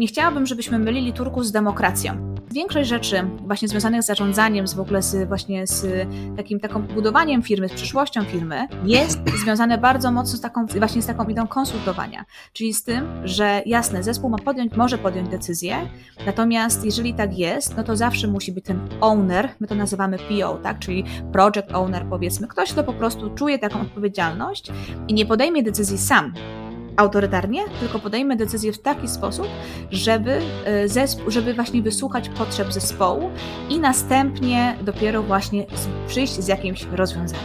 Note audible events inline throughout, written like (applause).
nie chciałabym, żebyśmy mylili Turkus z demokracją. Większość rzeczy właśnie związanych z zarządzaniem, z w ogóle z, właśnie z takim taką budowaniem firmy, z przyszłością firmy, jest związane bardzo mocno z taką, właśnie z taką ideą konsultowania. Czyli z tym, że jasne, zespół ma podjąć, może podjąć decyzję, natomiast jeżeli tak jest, no to zawsze musi być ten owner, my to nazywamy PO, tak? Czyli project owner powiedzmy, ktoś, kto po prostu czuje taką odpowiedzialność i nie podejmie decyzji sam, autorytarnie, tylko podejmę decyzję w taki sposób, żeby, e, żeby właśnie wysłuchać potrzeb zespołu i następnie dopiero właśnie przyjść z jakimś rozwiązaniem.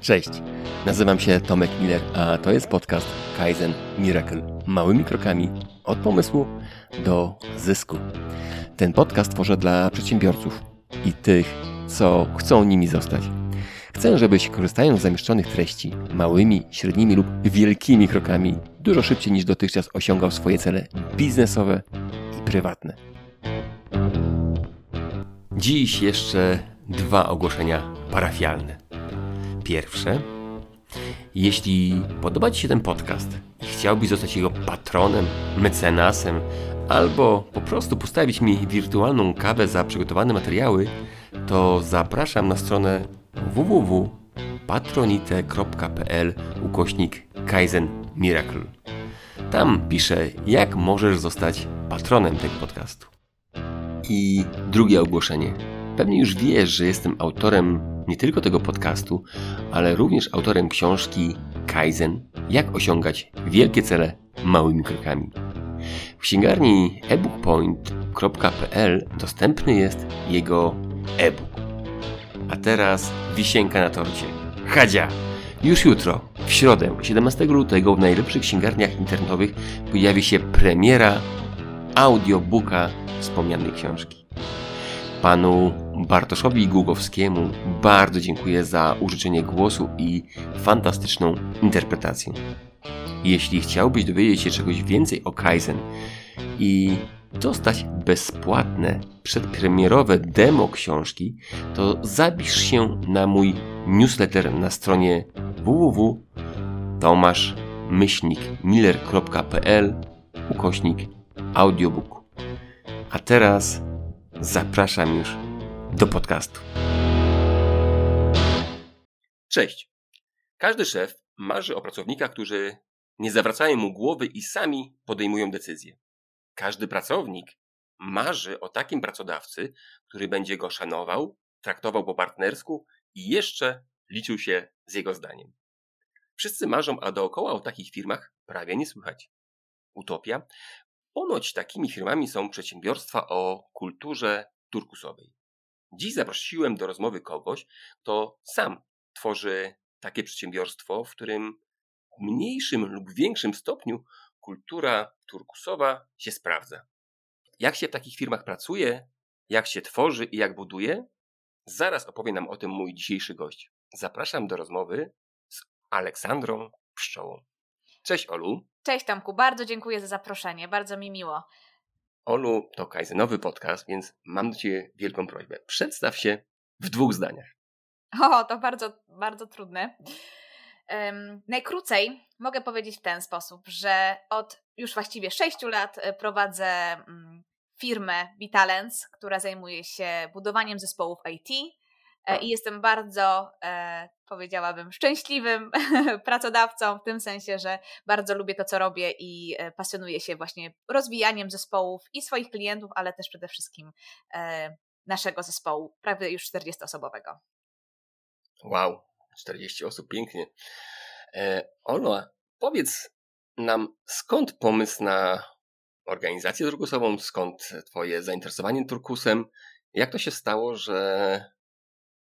Cześć, nazywam się Tomek Miller, a to jest podcast Kaizen Miracle. Małymi krokami od pomysłu do zysku. Ten podcast tworzę dla przedsiębiorców i tych, co chcą nimi zostać. Chcę, żebyś korzystając z zamieszczonych treści małymi, średnimi lub wielkimi krokami dużo szybciej niż dotychczas osiągał swoje cele biznesowe i prywatne. Dziś jeszcze dwa ogłoszenia parafialne. Pierwsze. Jeśli podoba Ci się ten podcast i chciałbyś zostać jego patronem, mecenasem albo po prostu postawić mi wirtualną kawę za przygotowane materiały, to zapraszam na stronę www.patronite.pl ukośnik Kaizen Miracle. Tam piszę, jak możesz zostać patronem tego podcastu. I drugie ogłoszenie. Pewnie już wiesz, że jestem autorem nie tylko tego podcastu, ale również autorem książki Kaizen Jak osiągać wielkie cele małymi krokami. W księgarni ebookpoint.pl dostępny jest jego e-book. A teraz wisienka na torcie. Hadzia! Już jutro, w środę, 17 lutego w najlepszych księgarniach internetowych pojawi się premiera audiobooka wspomnianej książki. Panu Bartoszowi Głogowskiemu bardzo dziękuję za użyczenie głosu i fantastyczną interpretację. Jeśli chciałbyś dowiedzieć się czegoś więcej o Kaizen i dostać bezpłatne przedpremierowe demo książki, to zapisz się na mój newsletter na stronie www.tomaszmyślnikmiller.pl ukośnik audiobook. A teraz zapraszam już do podcastu. Cześć. Każdy szef marzy o pracownikach, którzy nie zawracają mu głowy i sami podejmują decyzje. Każdy pracownik marzy o takim pracodawcy, który będzie go szanował, traktował po partnersku i jeszcze liczył się z jego zdaniem. Wszyscy marzą, a dookoła o takich firmach prawie nie słychać. Utopia? Ponoć takimi firmami są przedsiębiorstwa o kulturze turkusowej. Dziś zaprosiłem do rozmowy kogoś, kto sam tworzy takie przedsiębiorstwo, w którym w mniejszym lub większym stopniu kultura turkusowa się sprawdza. Jak się w takich firmach pracuje, jak się tworzy i jak buduje? Zaraz opowie nam o tym mój dzisiejszy gość. Zapraszam do rozmowy z Aleksandrą Pszczołą. Cześć Olu. Cześć Tomku, bardzo dziękuję za zaproszenie, bardzo mi miło. Olu, to nowy podcast, więc mam do Ciebie wielką prośbę. Przedstaw się w dwóch zdaniach. O, to bardzo, bardzo trudne. Um, najkrócej mogę powiedzieć w ten sposób, że od już właściwie sześciu lat e, prowadzę um, firmę Vitalens, która zajmuje się budowaniem zespołów IT e, i jestem bardzo, e, powiedziałabym, szczęśliwym (laughs) pracodawcą, w tym sensie, że bardzo lubię to, co robię i e, pasjonuję się właśnie rozwijaniem zespołów i swoich klientów, ale też przede wszystkim e, naszego zespołu, prawie już 40-osobowego. Wow, 40 osób, pięknie. E, Olo, powiedz nam, skąd pomysł na organizację turkusową, skąd twoje zainteresowanie turkusem? Jak to się stało, że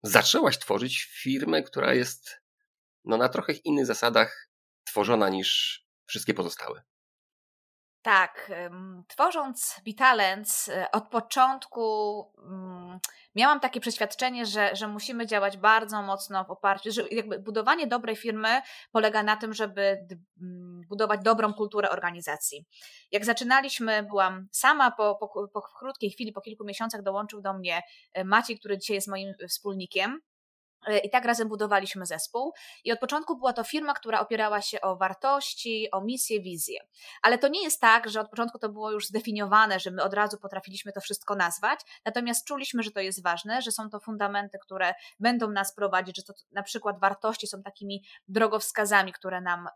zaczęłaś tworzyć firmę, która jest no, na trochę innych zasadach tworzona niż wszystkie pozostałe? Tak, tworząc Vitalens y, od początku mm, miałam takie przeświadczenie, że, że musimy działać bardzo mocno w oparciu, że jakby budowanie dobrej firmy polega na tym, żeby mm, budować dobrą kulturę organizacji. Jak zaczynaliśmy, byłam sama, po, po, po krótkiej chwili, po kilku miesiącach dołączył do mnie y, Maciej, który dzisiaj jest moim wspólnikiem. E, I tak razem budowaliśmy zespół. I od początku była to firma, która opierała się o wartości, o misję, wizję. Ale to nie jest tak, że od początku to było już zdefiniowane, że my od razu potrafiliśmy to wszystko nazwać. Natomiast czuliśmy, że to jest ważne, że są to fundamenty, które będą nas prowadzić, że to na przykład wartości są takimi drogowskazami, które nam,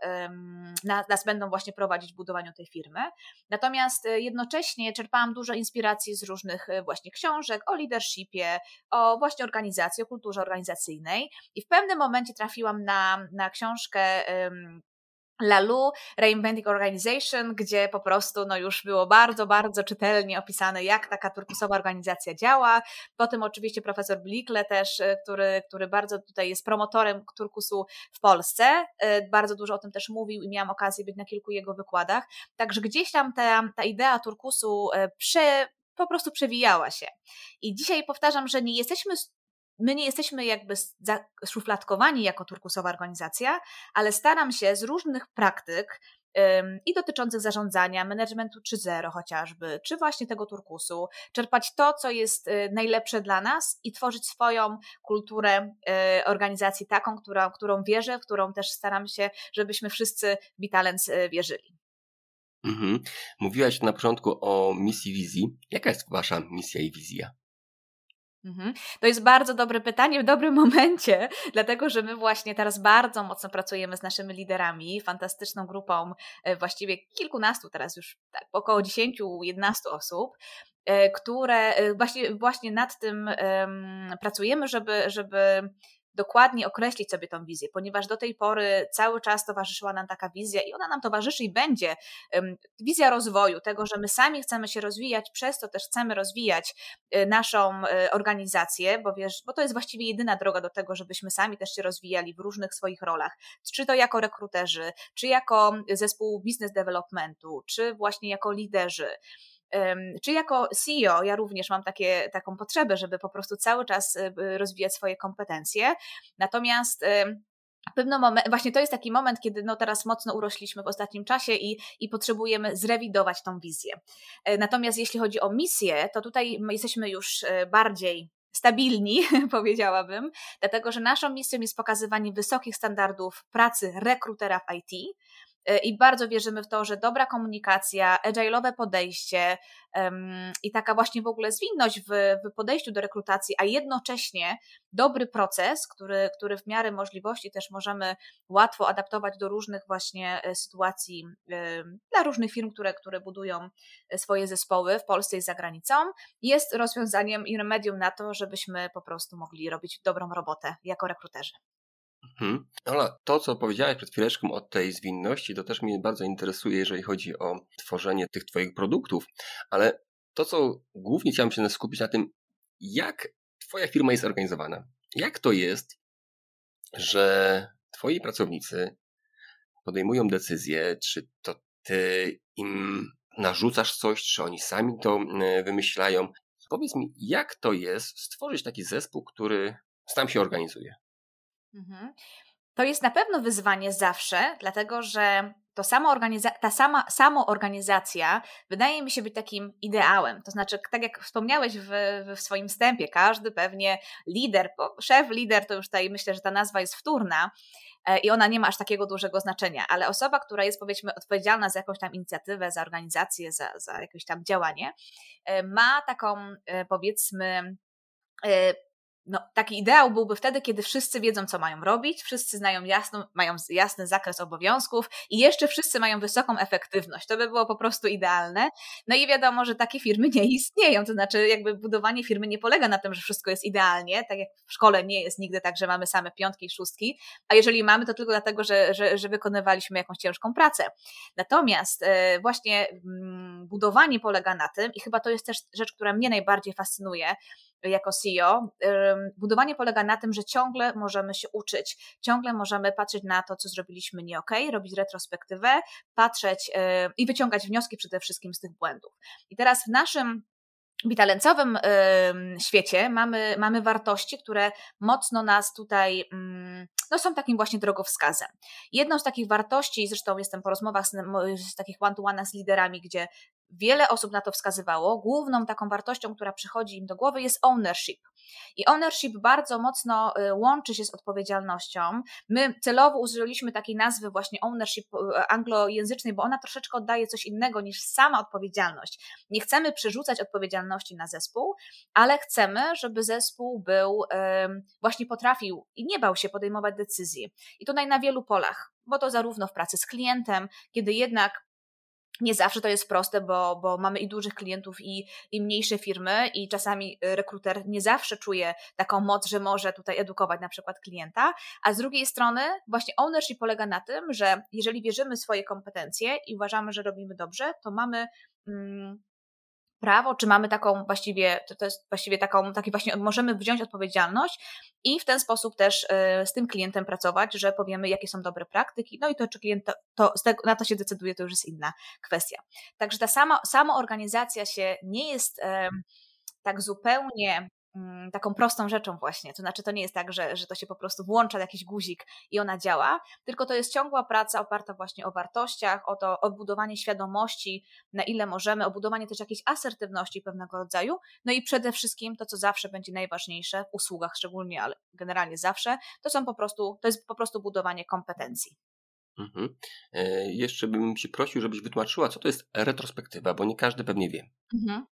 nas będą właśnie prowadzić w budowaniu tej firmy. Natomiast e, jednocześnie czerpałam dużo inspiracji z różnych e, właśnie książek o leadershipie, o właśnie organizacji, o kulturze organizacyjnej i w pewnym momencie trafiłam na, na książkę um, Lalu, Reinventing Organization, gdzie po prostu no już było bardzo, bardzo czytelnie opisane, jak taka turkusowa organizacja działa. Potem oczywiście profesor Blikle też, y, który, który bardzo tutaj jest promotorem turkusu w Polsce, y, bardzo dużo o tym też mówił i miałam okazję być na kilku jego wykładach. Także gdzieś tam ta, ta idea turkusu y, prze, po prostu przewijała się. I dzisiaj powtarzam, że nie jesteśmy my nie jesteśmy jakby szufladkowani jako turkusowa organizacja, ale staram się z różnych praktyk i dotyczących zarządzania, managementu 3.0 chociażby, czy właśnie tego turkusu, czerpać to, co jest y, najlepsze dla nas i tworzyć swoją kulturę y, organizacji taką, która, którą wierzę, w którą też staram się, żebyśmy wszyscy Bitalens y, wierzyli. Mhm. Mówiłaś na początku o misji wizji. Jaka jest wasza misja i wizja? Mhm. To jest bardzo dobre pytanie w dobrym (laughs) momencie, dlatego że my właśnie teraz bardzo mocno pracujemy z naszymi liderami, fantastyczną grupą, e, właściwie kilkunastu teraz już, tak, około 10-11 osób, e, które e, właśnie, właśnie nad tym pracujemy, żeby, żeby dokładnie określić sobie tą wizję, ponieważ do tej pory cały czas towarzyszyła nam taka wizja i ona nam towarzyszy i będzie. Wizja rozwoju, tego, że my sami chcemy się rozwijać, przez to też chcemy rozwijać y, naszą y, organizację, bo wiesz, bo to jest właściwie jedyna droga do tego, żebyśmy sami też się rozwijali w różnych swoich rolach. Czy to jako rekruterzy, czy jako zespół business developmentu, czy właśnie jako liderzy czy jako CEO ja również mam takie, taką potrzebę, żeby po prostu cały czas y, rozwijać swoje kompetencje. Natomiast w pewnym momencie, właśnie to jest taki moment, kiedy no teraz mocno urośliśmy w ostatnim czasie i, i potrzebujemy zrewidować tą wizję. E, natomiast jeśli chodzi o misję, to tutaj jesteśmy już e, bardziej stabilni, (laughs) powiedziałabym, dlatego że naszą misją jest pokazywanie wysokich standardów pracy rekrutera w IT, E, i bardzo wierzymy w to, że dobra komunikacja, agile'owe podejście um, i taka właśnie w ogóle zwinność w, w podejściu do rekrutacji, a jednocześnie dobry proces, który, który w miarę możliwości też możemy łatwo adaptować do różnych właśnie e, sytuacji um, dla różnych firm, które, które budują e, swoje zespoły w Polsce i za granicą, jest rozwiązaniem i remedium na to, żebyśmy po prostu mogli robić dobrą robotę jako rekruterzy. Mhm. Ola, to co powiedziałeś przed chwileczką o tej zwinności, to też mnie bardzo interesuje, jeżeli chodzi o tworzenie tych Twoich produktów, ale to, co głównie chciałem się skupić na tym, jak Twoja firma jest organizowana. Jak to jest, że Twoi pracownicy podejmują decyzje, czy to Ty im narzucasz coś, czy oni sami to e, wymyślają. Powiedz mi, jak to jest stworzyć taki zespół, który sam się organizuje? Mhm. To jest na pewno wyzwanie zawsze, dlatego że to ta sama samoorganizacja wydaje mi się być takim ideałem. To znaczy, tak jak wspomniałeś w, w swoim wstępie, każdy pewnie lider, szef, lider to już tutaj myślę, że ta nazwa jest wtórna e, i ona nie ma aż takiego dużego znaczenia, ale osoba, która jest powiedzmy odpowiedzialna za jakąś tam inicjatywę, za organizację, za, za jakieś tam działanie, e, ma taką e, powiedzmy no, taki ideał byłby wtedy, kiedy wszyscy wiedzą, co mają robić, wszyscy znają jasno, mają jasny zakres obowiązków i jeszcze wszyscy mają wysoką efektywność. To by było po prostu idealne. No i wiadomo, że takie firmy nie istnieją. To znaczy, jakby budowanie firmy nie polega na tym, że wszystko jest idealnie, tak jak w szkole nie jest nigdy tak, że mamy same piątki i szóstki, a jeżeli mamy, to tylko dlatego, że, że, że wykonywaliśmy jakąś ciężką pracę. Natomiast e, właśnie mm, budowanie polega na tym, i chyba to jest też rzecz, która mnie najbardziej fascynuje, jako CEO, budowanie polega na tym, że ciągle możemy się uczyć, ciągle możemy patrzeć na to, co zrobiliśmy nie ok, robić retrospektywę, patrzeć i wyciągać wnioski przede wszystkim z tych błędów. I teraz w naszym bitalencowym świecie mamy, mamy wartości, które mocno nas tutaj no, są takim właśnie drogowskazem. Jedną z takich wartości, zresztą jestem po rozmowach z, z takich one-to-one z liderami, gdzie wiele osób na to wskazywało, główną taką wartością, która przychodzi im do głowy jest ownership. I ownership bardzo mocno y, łączy się z odpowiedzialnością. My celowo użyliśmy takiej nazwy właśnie ownership y, anglojęzycznej, bo ona troszeczkę oddaje coś innego niż sama odpowiedzialność. Nie chcemy przerzucać odpowiedzialności na zespół, ale chcemy, żeby zespół był właśnie potrafił i nie bał się podejmować decyzji. I tutaj na wielu polach, bo to zarówno w pracy z klientem, kiedy jednak nie zawsze to jest proste, bo, bo mamy i dużych klientów, i, i mniejsze firmy, i czasami rekruter nie zawsze czuje taką moc, że może tutaj edukować na przykład klienta. A z drugiej strony, właśnie ownership polega na tym, że jeżeli wierzymy w swoje kompetencje i uważamy, że robimy dobrze, to mamy. Prawo, czy mamy taką właściwie, to, to jest właściwie taką, taki właśnie, możemy wziąć odpowiedzialność i w ten sposób też y, z tym klientem pracować, że powiemy, jakie są dobre praktyki, no i to, czy klient to, to tego, na to się decyduje, to już jest inna kwestia. Także ta sama, sama organizacja się nie jest tak zupełnie taką prostą rzeczą właśnie. To znaczy, to nie jest tak, że, że to się po prostu włącza jakiś guzik i ona działa, tylko to jest ciągła praca oparta właśnie o wartościach, o to odbudowanie świadomości, na ile możemy, obudowanie też jakiejś asertywności pewnego rodzaju, no i przede wszystkim to, co zawsze będzie najważniejsze, w usługach szczególnie, ale generalnie zawsze, to są po prostu, to jest po prostu budowanie kompetencji. Mhm. E, jeszcze bym się prosił, żebyś wytłumaczyła, co to jest retrospektywa, bo nie każdy pewnie wie. Mhm.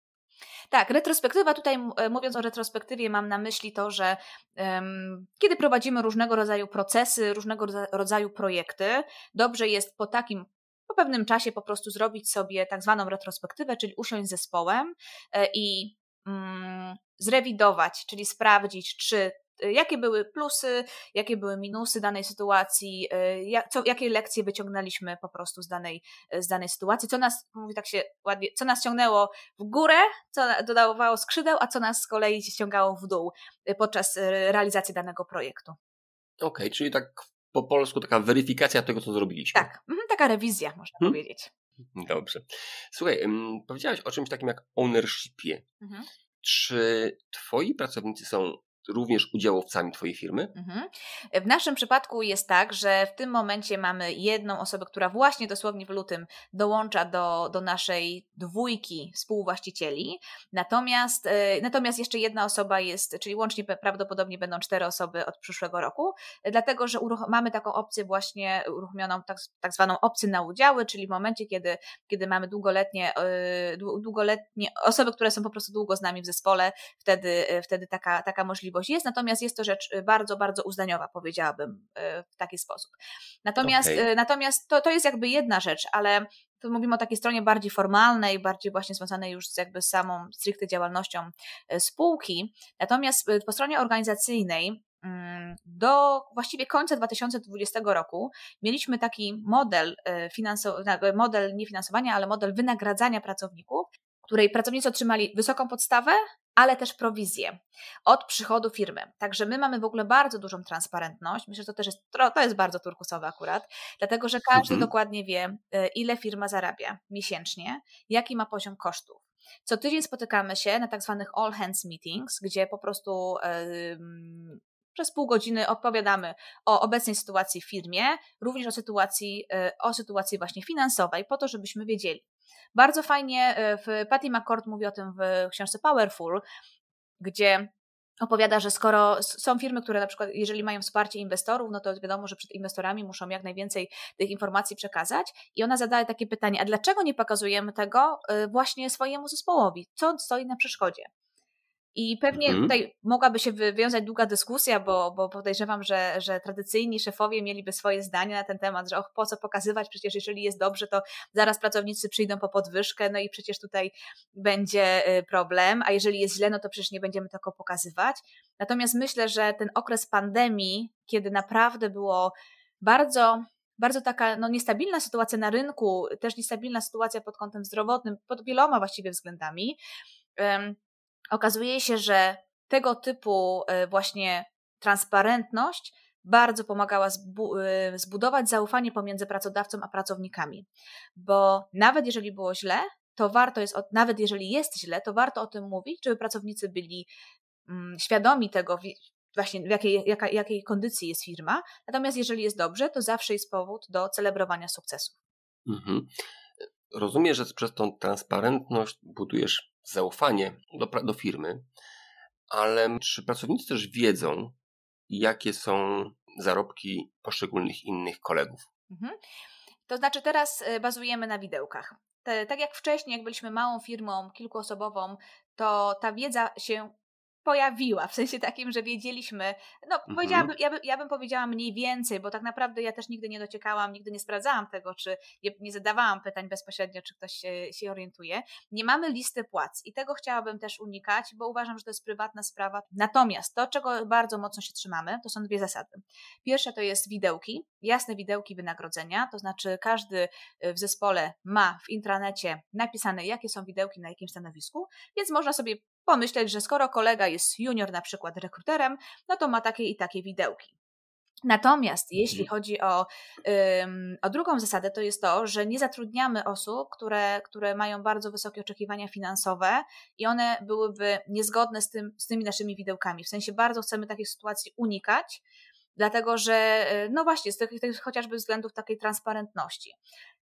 Tak, retrospektywa, tutaj e, mówiąc o retrospektywie, mam na myśli to, że um, kiedy prowadzimy różnego rodzaju procesy, różnego rodzaju projekty, dobrze jest po takim po pewnym czasie po prostu zrobić sobie tak zwaną retrospektywę, czyli usiąść z zespołem e, i mm, zrewidować, czyli sprawdzić, czy jakie były plusy, jakie były minusy danej sytuacji, y, jak, co, jakie lekcje wyciągnęliśmy po prostu z danej, z danej sytuacji, co nas, mówi tak się ładnie, co nas ciągnęło w górę, co dodawało skrzydeł, a co nas z kolei ściągało w dół y, podczas realizacji danego projektu. Okej, okay, czyli tak po polsku taka weryfikacja tego, co zrobiliśmy. Tak, mhm, taka rewizja, można hmm? powiedzieć. Dobrze. Słuchaj, powiedziałaś o czymś takim jak ownershipie. Mhm. Czy twoi pracownicy są również udziałowcami Twojej firmy? Mhm. W naszym przypadku jest tak, że w tym momencie mamy jedną osobę, która właśnie dosłownie w lutym dołącza do, do naszej dwójki współwłaścicieli, natomiast, e, natomiast jeszcze jedna osoba jest, czyli łącznie prawdopodobnie będą cztery osoby od przyszłego roku, dlatego że mamy taką opcję właśnie uruchomioną, tak, tak zwaną opcję na udziały, czyli w momencie, kiedy, kiedy mamy długoletnie, e, długoletnie osoby, które są po prostu długo z nami w zespole, wtedy, e, wtedy taka, taka możliwość możliwość jest, natomiast jest to rzecz y, bardzo, bardzo uznaniowa, powiedziałabym y, w taki sposób. Natomiast, okay. natomiast to, to jest jakby jedna rzecz, ale tu mówimy o takiej stronie bardziej formalnej, bardziej właśnie związanej już z jakby samą stricte działalnością y, spółki. Natomiast po stronie organizacyjnej mm, do właściwie końca 2020 roku mieliśmy taki model, model nie finansowania, ale model wynagradzania pracowników, której pracownicy otrzymali wysoką podstawę, ale też prowizję od przychodu firmy. Także my mamy w ogóle bardzo dużą transparentność. Myślę, że to też jest, to jest bardzo turkusowe akurat, dlatego że każdy mhm. dokładnie wie, e, ile firma zarabia miesięcznie, jaki ma poziom kosztów. Co tydzień spotykamy się na tak zwanych all hands meetings, gdzie po prostu yy, przez pół godziny opowiadamy o obecnej sytuacji w firmie, również o sytuacji, yy, o sytuacji właśnie finansowej, po to, żebyśmy wiedzieli, bardzo fajnie e, w Patty McCord mówi o tym w książce Powerful, gdzie opowiada, że skoro są firmy, które na przykład, jeżeli mają wsparcie inwestorów, no to wiadomo, że przed inwestorami muszą jak najwięcej tych informacji przekazać. I ona zadaje takie pytanie: a dlaczego nie pokazujemy tego e, właśnie swojemu zespołowi? Co stoi na przeszkodzie? I pewnie mhm. tutaj mogłaby się wywiązać długa dyskusja, bo, bo podejrzewam, że, że tradycyjni szefowie mieliby swoje zdanie na ten temat, że och, po co pokazywać, przecież jeżeli jest dobrze, to zaraz pracownicy przyjdą po podwyżkę, no i przecież tutaj będzie y, problem, a jeżeli jest źle, no to przecież nie będziemy tego pokazywać. Natomiast myślę, że ten okres pandemii, kiedy naprawdę było bardzo bardzo taka no, niestabilna sytuacja na rynku, też niestabilna sytuacja pod kątem zdrowotnym, pod wieloma właściwie względami, okazuje się, że tego typu e, właśnie transparentność bardzo pomagała e, zbudować zaufanie pomiędzy pracodawcą a pracownikami. Bo nawet jeżeli było źle, to warto jest, nawet jeżeli jest źle, to warto o tym mówić, żeby pracownicy byli mm, świadomi tego, właśnie w jakiej, jaka, jakiej kondycji jest firma. Natomiast jeżeli jest dobrze, to zawsze jest powód do celebrowania sukcesów. Mhm. Rozumiem, że przez tą transparentność budujesz zaufanie do, do firmy, ale czy pracownicy też wiedzą, jakie są zarobki poszczególnych innych kolegów? Mhm. To znaczy, teraz y, bazujemy na widełkach. Te, tak jak wcześniej, jak byliśmy małą firmą, kilkuosobową, to ta wiedza się pojawiła, w sensie takim, że wiedzieliśmy, no mhm. powiedziałabym, ja, by, ja bym powiedziała mniej więcej, bo tak naprawdę ja też nigdy nie dociekałam, nigdy nie sprawdzałam tego, czy nie, nie zadawałam pytań bezpośrednio, czy ktoś się, się, orientuje. Nie mamy listy płac i tego chciałabym też unikać, bo uważam, że to jest prywatna sprawa. Natomiast to, czego bardzo mocno się trzymamy, to są dwie zasady. Pierwsza to jest widełki, jasne widełki wynagrodzenia, to znaczy każdy w zespole ma w intranecie napisane, jakie są widełki na jakim stanowisku, więc można sobie pomyśleć, że skoro kolega jest junior na przykład rekruterem, no to ma takie i takie widełki. Natomiast jeśli mhm. chodzi o, ym, o drugą zasadę, to jest to, że nie zatrudniamy osób, które, które mają bardzo wysokie oczekiwania finansowe i one byłyby niezgodne z, tym, z tymi naszymi widełkami. W sensie bardzo chcemy takich sytuacji unikać, dlatego że, y, no właśnie, z tych, tych chociażby względów takiej transparentności.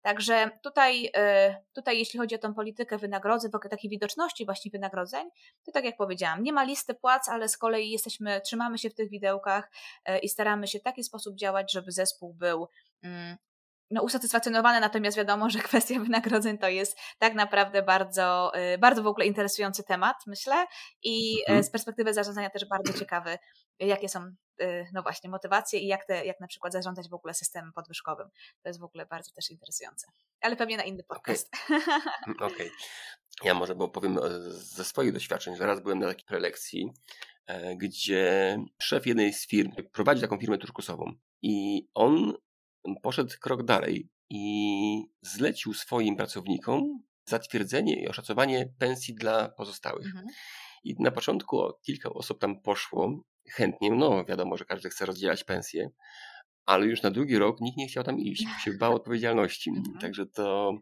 Także tutaj, y, tutaj, jeśli chodzi o tą politykę wynagrodzeń, takiej widoczności właśnie wynagrodzeń, to tak jak powiedziałam, nie ma listy płac, ale z kolei jesteśmy, trzymamy się w tych widełkach y, i staramy się w taki sposób działać, żeby zespół był mm, no, usatysfakcjonowany, natomiast wiadomo, że kwestia (laughs) wynagrodzeń to jest tak naprawdę bardzo, bardzo w ogóle interesujący temat, myślę, i mhm. z perspektywy zarządzania też bardzo ciekawy, jakie są no właśnie motywacje i jak, te, jak na przykład zarządzać w ogóle systemem podwyżkowym. To jest w ogóle bardzo też interesujące. Ale pewnie na inny podcast. Okej. Okay. okay. Ja może bo powiem e, ze swoich doświadczeń, że raz byłem na takiej prelekcji, e, gdzie szef jednej z firm prowadzi taką firmę turkusową i on poszedł krok dalej i zlecił swoim pracownikom zatwierdzenie i oszacowanie pensji dla pozostałych. Mhm. I na początku kilka osób tam poszło chętnie, no wiadomo, że każdy chce rozdzielać pensję, ale już na drugi rok nikt nie chciał tam iść, się bał (laughs) odpowiedzialności. Mhm. Także to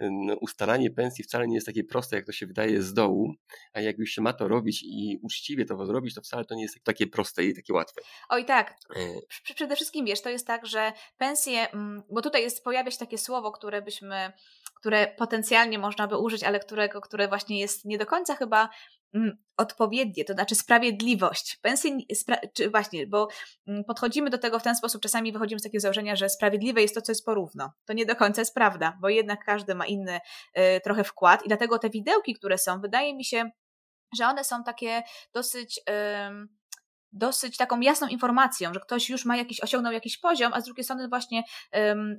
no, ustalanie pensji wcale nie jest takie proste, jak to się wydaje z dołu, a jak już się ma to robić i uczciwie to zrobić, to wcale to nie jest takie proste i takie łatwe. Oj tak. E, przede wszystkim wiesz, to jest tak, że pensje, mm, bo tutaj jest, pojawia się takie słowo, które byśmy które potencjalnie można by użyć, ale którego, które właśnie jest nie do końca chyba odpowiednie, to znaczy sprawiedliwość. Pensje, spra czy właśnie, bo mm, podchodzimy do tego w ten sposób, czasami wychodzimy z takiego założenia, że sprawiedliwe jest to, co jest porówno. To nie do końca jest prawda, bo jednak każdy ma inny y, trochę wkład i dlatego te widełki, które są, wydaje mi się, że one są takie dosyć. Y, dosyć taką jasną informacją, że ktoś już ma jakiś, osiągnął jakiś poziom, a z drugiej strony właśnie,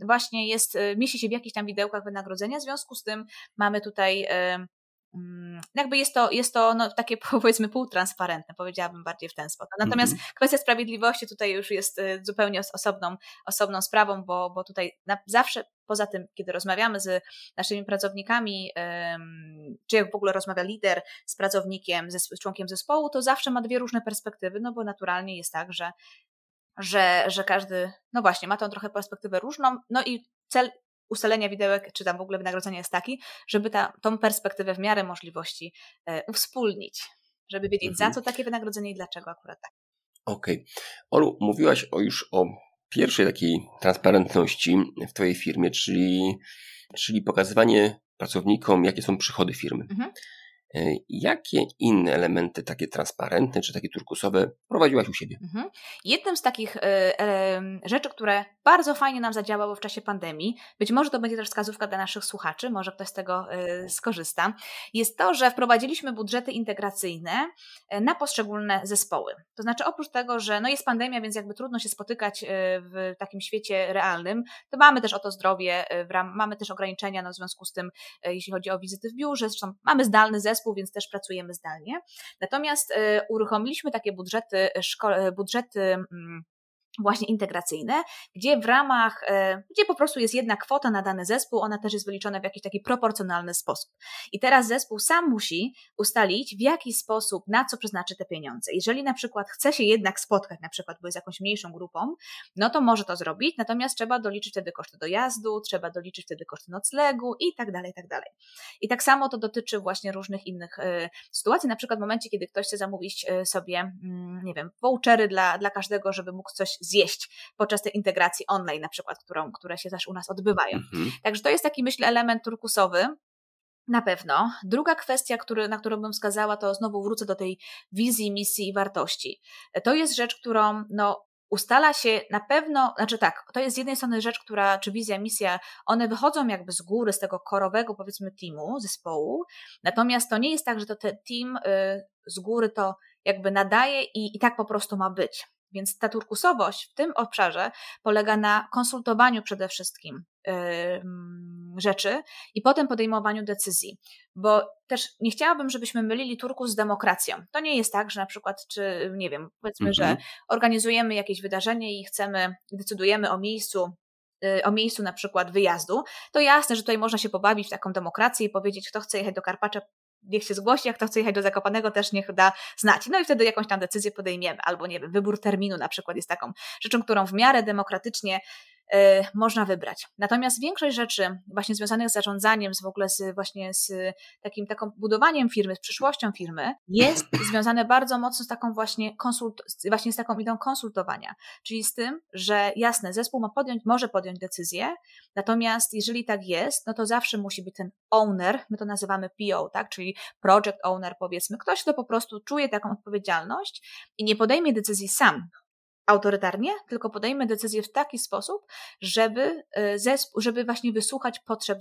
właśnie jest, e, mieści się w jakichś tam widełkach wynagrodzenia, w związku z tym mamy tutaj Mm, jakby jest to, jest to no, takie (laughs) powiedzmy półtransparentne, powiedziałabym bardziej w ten sposób. Natomiast mm -hmm. kwestia sprawiedliwości tutaj już jest y, zupełnie osobną, osobną sprawą, bo, bo tutaj na, zawsze poza tym, kiedy rozmawiamy z naszymi pracownikami, czy jak w ogóle rozmawia lider z pracownikiem, z członkiem zespołu, to zawsze ma dwie różne perspektywy, no bo naturalnie jest tak, że że, że każdy, no właśnie, ma tą trochę perspektywę różną, no i cel ustalenia widełek, czy tam w ogóle wynagrodzenia jest taki, żeby ta, tą perspektywę w miarę możliwości e, uwspólnić, żeby wiedzieć mhm. za co takie wynagrodzenie i dlaczego akurat tak. Okej. Okay. Olu, mówiłaś o, już o pierwszej takiej transparentności w Twojej firmie, czyli, czyli pokazywanie pracownikom, jakie są przychody firmy. Mhm. E, jakie inne elementy, takie transparentne czy takie turkusowe, prowadziłaś u siebie? Mhm. Jednym z takich y, y, rzeczy, które bardzo fajnie nam zadziałało w czasie pandemii, być może to będzie też wskazówka dla naszych słuchaczy, może ktoś z tego skorzysta, jest to, że wprowadziliśmy budżety integracyjne na poszczególne zespoły. To znaczy, oprócz tego, że no jest pandemia, więc jakby trudno się spotykać w takim świecie realnym, to mamy też o to zdrowie, mamy też ograniczenia no, w związku z tym, jeśli chodzi o wizyty w biurze, zresztą mamy zdalny zespół, zespół, więc też pracujemy zdalnie. Natomiast y, uruchomiliśmy takie budżety, szko- budżety mm, właśnie integracyjne, gdzie w ramach, e, gdzie po prostu jest jedna kwota na dany zespół, ona też jest wyliczona w jakiś taki proporcjonalny sposób. I teraz zespół sam musi ustalić, w jaki sposób, na co przeznaczy te pieniądze. Jeżeli na przykład chce się jednak spotkać, na przykład, bo jest jakąś mniejszą grupą, no to może to zrobić, natomiast trzeba doliczyć wtedy koszty dojazdu, trzeba doliczyć wtedy koszty noclegu i tak dalej, i tak dalej. I tak samo to dotyczy właśnie różnych innych y, sytuacji, na przykład w momencie, kiedy ktoś chce zamówić y, sobie, y, nie wiem, vouchery dla, dla każdego, żeby mógł coś zjeść podczas tej integracji online na przykład, którą, które się też u nas odbywają. Mhm. Także to jest taki, myślę, element turkusowy, na pewno. Druga kwestia, który, na którą bym wskazała, to znowu wrócę do tej wizji, misji i wartości. To jest rzecz, którą no, ustala się na pewno, znaczy tak, to jest z jednej strony rzecz, która, czy wizja, misja, one wychodzą jakby z góry, z tego korowego powiedzmy teamu, zespołu, natomiast to nie jest tak, że to ten team y, z góry to jakby nadaje i, i tak po prostu ma być. Więc ta turkusowość w tym obszarze polega na konsultowaniu przede wszystkim rzeczy i potem podejmowaniu decyzji. Bo też nie chciałabym, żebyśmy mylili turkus z demokracją. To nie jest tak, że na przykład, czy nie wiem, powiedzmy, że mhm. organizujemy jakieś wydarzenie i chcemy, decydujemy o miejscu y, o miejscu na przykład wyjazdu, to jasne, że tutaj można się pobawić w taką demokrację i powiedzieć, kto chce jechać do Karpacza, niech się zgłosi, jak kto chce jechać do Zakopanego, też niech da znać. No i wtedy jakąś tam decyzję podejmiemy, albo nie wiem, wybór terminu na przykład jest taką rzeczą, którą w miarę demokratycznie można wybrać. Natomiast większość rzeczy właśnie związanych z zarządzaniem, z w ogóle z właśnie z takim taką budowaniem firmy, z przyszłością firmy, jest (clears throat) związane bardzo mocno z taką właśnie konsult, właśnie z taką idą konsultowania. Czyli z tym, że jasne, zespół ma podjąć, może podjąć decyzję, natomiast jeżeli tak jest, no to zawsze musi być ten owner, my to nazywamy PO, tak, czyli project owner powiedzmy, ktoś, kto po prostu czuje taką odpowiedzialność i nie podejmie decyzji sam, autorytarnie, tylko podejmę decyzję w taki sposób, żeby, e, żeby właśnie wysłuchać potrzeb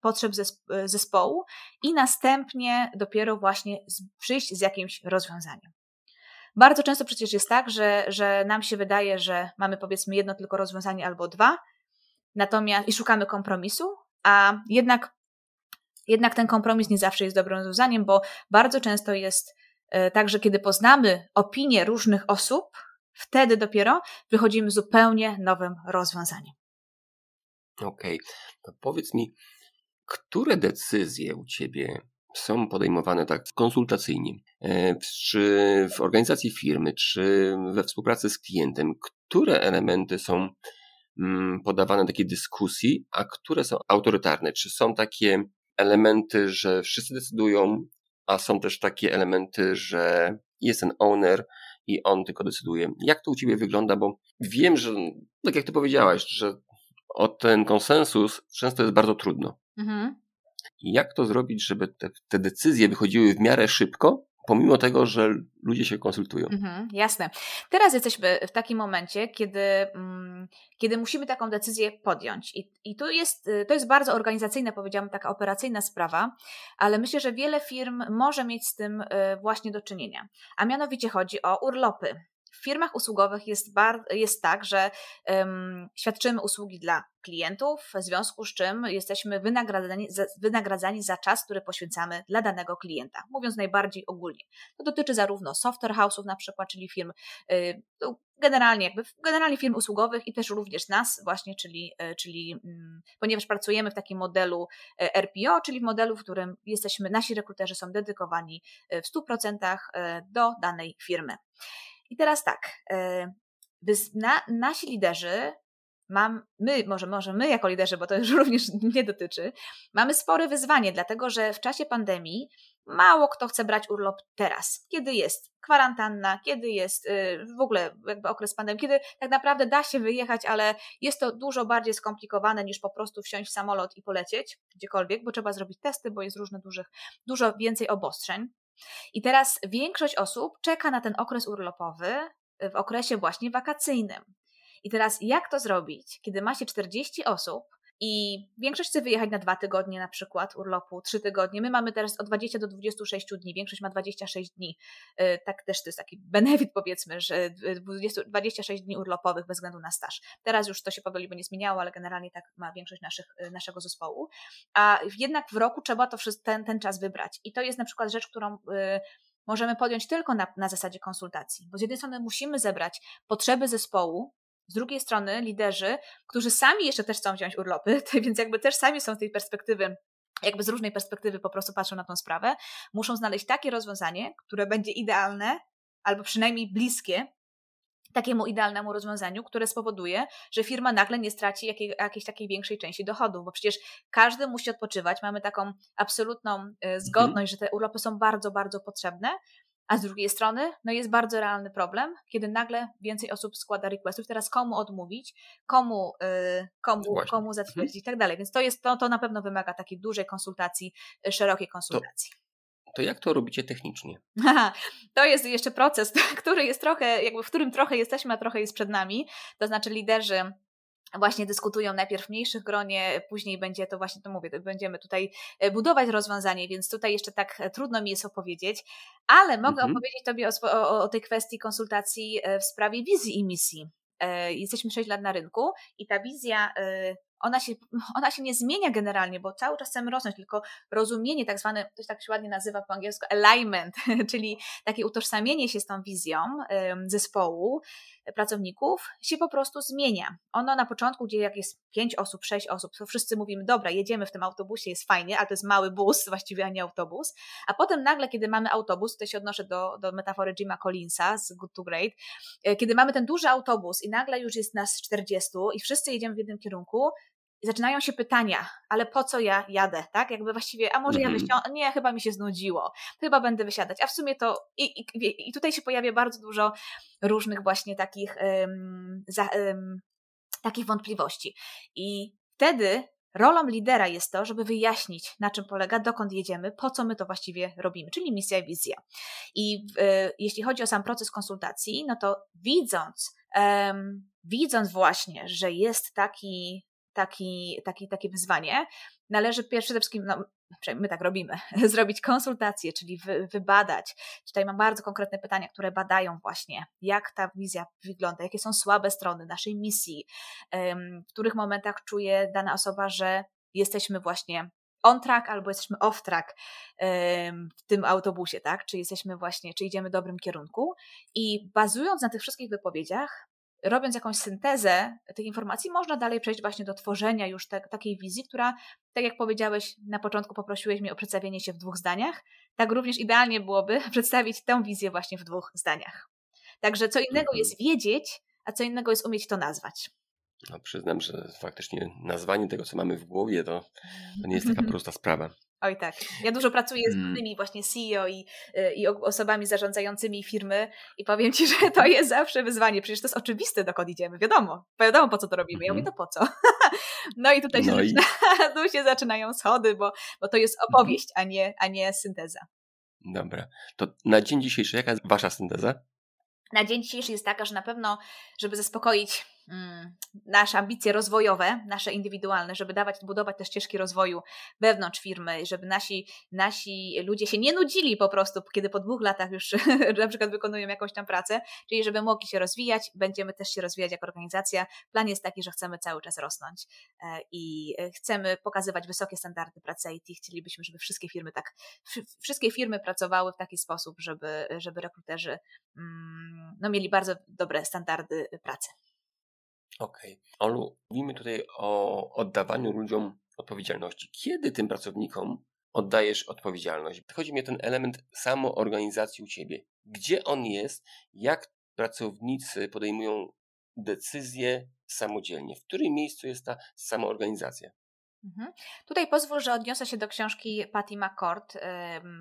potrzeb e, zespołu i następnie dopiero właśnie przyjść z jakimś rozwiązaniem. Bardzo często przecież jest tak, że, że nam się wydaje, że mamy powiedzmy jedno tylko rozwiązanie albo dwa, natomiast i szukamy kompromisu, a jednak, jednak ten kompromis nie zawsze jest dobrym rozwiązaniem, bo bardzo często jest e, tak, że kiedy poznamy opinie różnych osób, Wtedy dopiero wychodzimy zupełnie nowym rozwiązaniem. Okej, okay. to powiedz mi, które decyzje u Ciebie są podejmowane tak konsultacyjnie? E, czy w organizacji firmy, czy we współpracy z klientem? Które elementy są mm, podawane takiej dyskusji, a które są autorytarne? Czy są takie elementy, że wszyscy decydują, a są też takie elementy, że jest ten owner i on tylko decyduje. Jak to u Ciebie wygląda? Bo wiem, że tak jak Ty powiedziałaś, że o ten konsensus często jest bardzo trudno. Mhm. Jak to zrobić, żeby te, te decyzje wychodziły w miarę szybko, pomimo tego, że ludzie się konsultują. Mhm, jasne. Teraz jesteśmy w takim momencie, kiedy, mm, kiedy musimy taką decyzję podjąć. I, I tu jest, to jest bardzo organizacyjna, powiedziałam, taka operacyjna sprawa, ale myślę, że wiele firm może mieć z tym y, właśnie do czynienia. A mianowicie chodzi o urlopy. W firmach usługowych jest, bar, jest tak, że um, świadczymy usługi dla klientów, w związku z czym jesteśmy wynagradzani za, wynagradzani za czas, który poświęcamy dla danego klienta. Mówiąc najbardziej ogólnie. To dotyczy zarówno software house'ów na przykład, czyli firm y, generalnie jakby generalnie firm usługowych i też również nas właśnie, czyli, y, czyli mm, ponieważ pracujemy w takim modelu y, RPO, czyli w modelu, w którym jesteśmy, nasi rekruterzy są dedykowani w 100% do danej firmy. I teraz tak, e, na, nasi liderzy, mam, my, może, może my jako liderzy, bo to już (laughs) również nie dotyczy, mamy spore wyzwanie, dlatego że w czasie pandemii mało kto chce brać urlop teraz, kiedy jest kwarantanna, kiedy jest y, w ogóle jakby okres pandemii, kiedy tak naprawdę da się wyjechać, ale jest to dużo bardziej skomplikowane niż po prostu wsiąść w samolot i polecieć gdziekolwiek, bo trzeba zrobić testy, bo jest różne dużych, dużo więcej obostrzeń. I teraz większość osób czeka na ten okres urlopowy w okresie właśnie wakacyjnym. I teraz jak to zrobić, kiedy ma się 40 osób, i większość chce wyjechać na dwa tygodnie na przykład urlopu, trzy tygodnie. My mamy teraz od 20 do 26 dni, większość ma 26 dni. Y, tak też to jest taki (laughs) benefit powiedzmy, że 20, 26 dni urlopowych bez względu na staż. Teraz już to się powoli będzie zmieniało, ale generalnie tak ma większość naszych, y, naszego zespołu. A jednak w roku trzeba to ten, ten czas wybrać. I to jest na przykład rzecz, którą y, możemy podjąć tylko na, na zasadzie konsultacji, bo z jednej strony musimy zebrać potrzeby zespołu, z drugiej strony liderzy, którzy sami jeszcze też chcą wziąć urlopy, (laughs) więc jakby też sami są z tej perspektywy jakby z różnej perspektywy po prostu patrzą na tą sprawę, muszą znaleźć takie rozwiązanie, które będzie idealne albo przynajmniej bliskie takiemu idealnemu rozwiązaniu, które spowoduje, że firma nagle nie straci jakiej, jakiejś takiej większej części dochodów, bo przecież każdy musi odpoczywać. Mamy taką absolutną y, zgodność, mhm. że te urlopy są bardzo, bardzo potrzebne, A z drugiej strony, no jest bardzo realny problem, kiedy nagle więcej osób składa requestów. Teraz komu odmówić, komu, yy, komu, komu mhm. zatwierdzić i tak dalej. Więc to jest to, to na pewno wymaga takiej dużej konsultacji, y, szerokiej konsultacji. To, to jak to robicie technicznie? (laughs) to jest jeszcze proces, (laughs) który jest trochę, jakby w którym trochę jesteśmy, a trochę jest przed nami. To znaczy liderzy właśnie dyskutują najpierw w mniejszych gronie, później będzie to właśnie, to mówię, będziemy tutaj e, budować rozwiązanie, więc tutaj jeszcze tak e, trudno mi jest opowiedzieć, ale mogę mhm. opowiedzieć Tobie o, o, o tej kwestii konsultacji e, w sprawie wizji i misji. Jesteśmy 6 lat na rynku i ta wizja ona się, (laughs) ona się nie zmienia generalnie, bo cały czas chcemy rosnąć, tylko rozumienie, tak zwane, to tak się ładnie nazywa po angielsku, alignment, (laughs) czyli takie utożsamienie się z tą wizją zespołu pracowników się po prostu zmienia. Ono na początku, gdzie jak jest pięć osób, sześć osób, to wszyscy mówimy, dobra, jedziemy w tym autobusie, jest fajnie, ale to jest mały bus, (laughs) właściwie, a nie autobus. A potem nagle, kiedy mamy autobus, tutaj się odnoszę do, do metafory Jima Collinsa z Good to Great, e, kiedy mamy ten duży autobus i nagle już jest nas 40 i wszyscy jedziemy w jednym kierunku, zaczynają się pytania, ale po co ja jadę, tak? Jakby właściwie, a może mm -hmm. ja mhm. wysiądę, nie, chyba mi się znudziło, chyba będę wysiadać, a w sumie to i, i, i tutaj się pojawia bardzo dużo różnych właśnie takich, um, za, um, takich wątpliwości. I wtedy rolą lidera jest to, żeby wyjaśnić, na czym polega, dokąd jedziemy, po co my to właściwie robimy, czyli misja i wizja. I y, jeśli chodzi o sam proces konsultacji, no to widząc, um, widząc właśnie, że jest taki taki, taki, takie wyzwanie, należy przede wszystkim, no, my tak robimy, (laughs) zrobić konsultacje, czyli wy, wybadać. Tutaj mam bardzo konkretne pytania, które badają właśnie, jak ta wizja wygląda, jakie są słabe strony naszej misji, w których momentach czuje dana osoba, że jesteśmy właśnie on track albo jesteśmy off track w tym autobusie, tak? Czy jesteśmy właśnie, czy idziemy w dobrym kierunku. I bazując na tych wszystkich wypowiedziach, robiąc jakąś syntezę tych informacji, można dalej przejść właśnie do tworzenia już te, takiej wizji, która, tak jak powiedziałeś na początku, poprosiłeś mnie o przedstawienie się w dwóch zdaniach. Tak również idealnie byłoby (laughs) przedstawić tę wizję właśnie w dwóch zdaniach. Także co innego jest mhm. wiedzieć, a co innego jest umieć to nazwać. No, przyznam, że faktycznie nazwanie tego, co mamy w głowie, to, to nie jest taka prosta sprawa. Oj tak. Ja dużo pracuję z mm. różnymi właśnie CEO i, y, i osobami zarządzającymi firmy i powiem Ci, (laughs) że to jest zawsze wyzwanie. Przecież to jest oczywiste, dokąd idziemy. Wiadomo. Wiadomo, po co to robimy. Ja mówię, mhm. to po co? (laughs) No i tutaj się, no zaczyna, i... (laughs) tu się zaczynają schody, bo, bo to jest mhm. opowieść, a nie, a nie synteza. Dobra. To na dzień dzisiejszy, jaka jest Wasza synteza? Na dzień dzisiejszy jest taka, że na pewno, żeby zaspokoić nasze ambicje rozwojowe, nasze indywidualne, żeby dawać, budować te ścieżki rozwoju wewnątrz firmy, żeby nasi, nasi ludzie się nie nudzili po prostu, kiedy po dwóch latach już (laughs) na przykład wykonują jakąś tam pracę, czyli żeby mogli się rozwijać, będziemy też się rozwijać jako organizacja. Plan jest taki, że chcemy cały czas rosnąć e, i e, chcemy pokazywać wysokie standardy pracy IT. Chcielibyśmy, żeby wszystkie firmy tak, wszystkie firmy pracowały w taki sposób, żeby, żeby rekruterzy mm, no, mieli bardzo dobre standardy pracy. Okej. Okay. Olu, mówimy tutaj o oddawaniu ludziom odpowiedzialności. Kiedy tym pracownikom oddajesz odpowiedzialność? Chodzi mi o ten element samoorganizacji u ciebie. Gdzie on jest? Jak pracownicy podejmują decyzje samodzielnie? W którym miejscu jest ta samoorganizacja? Mhm. Tutaj pozwól, że odniosę się do książki Patty McCord,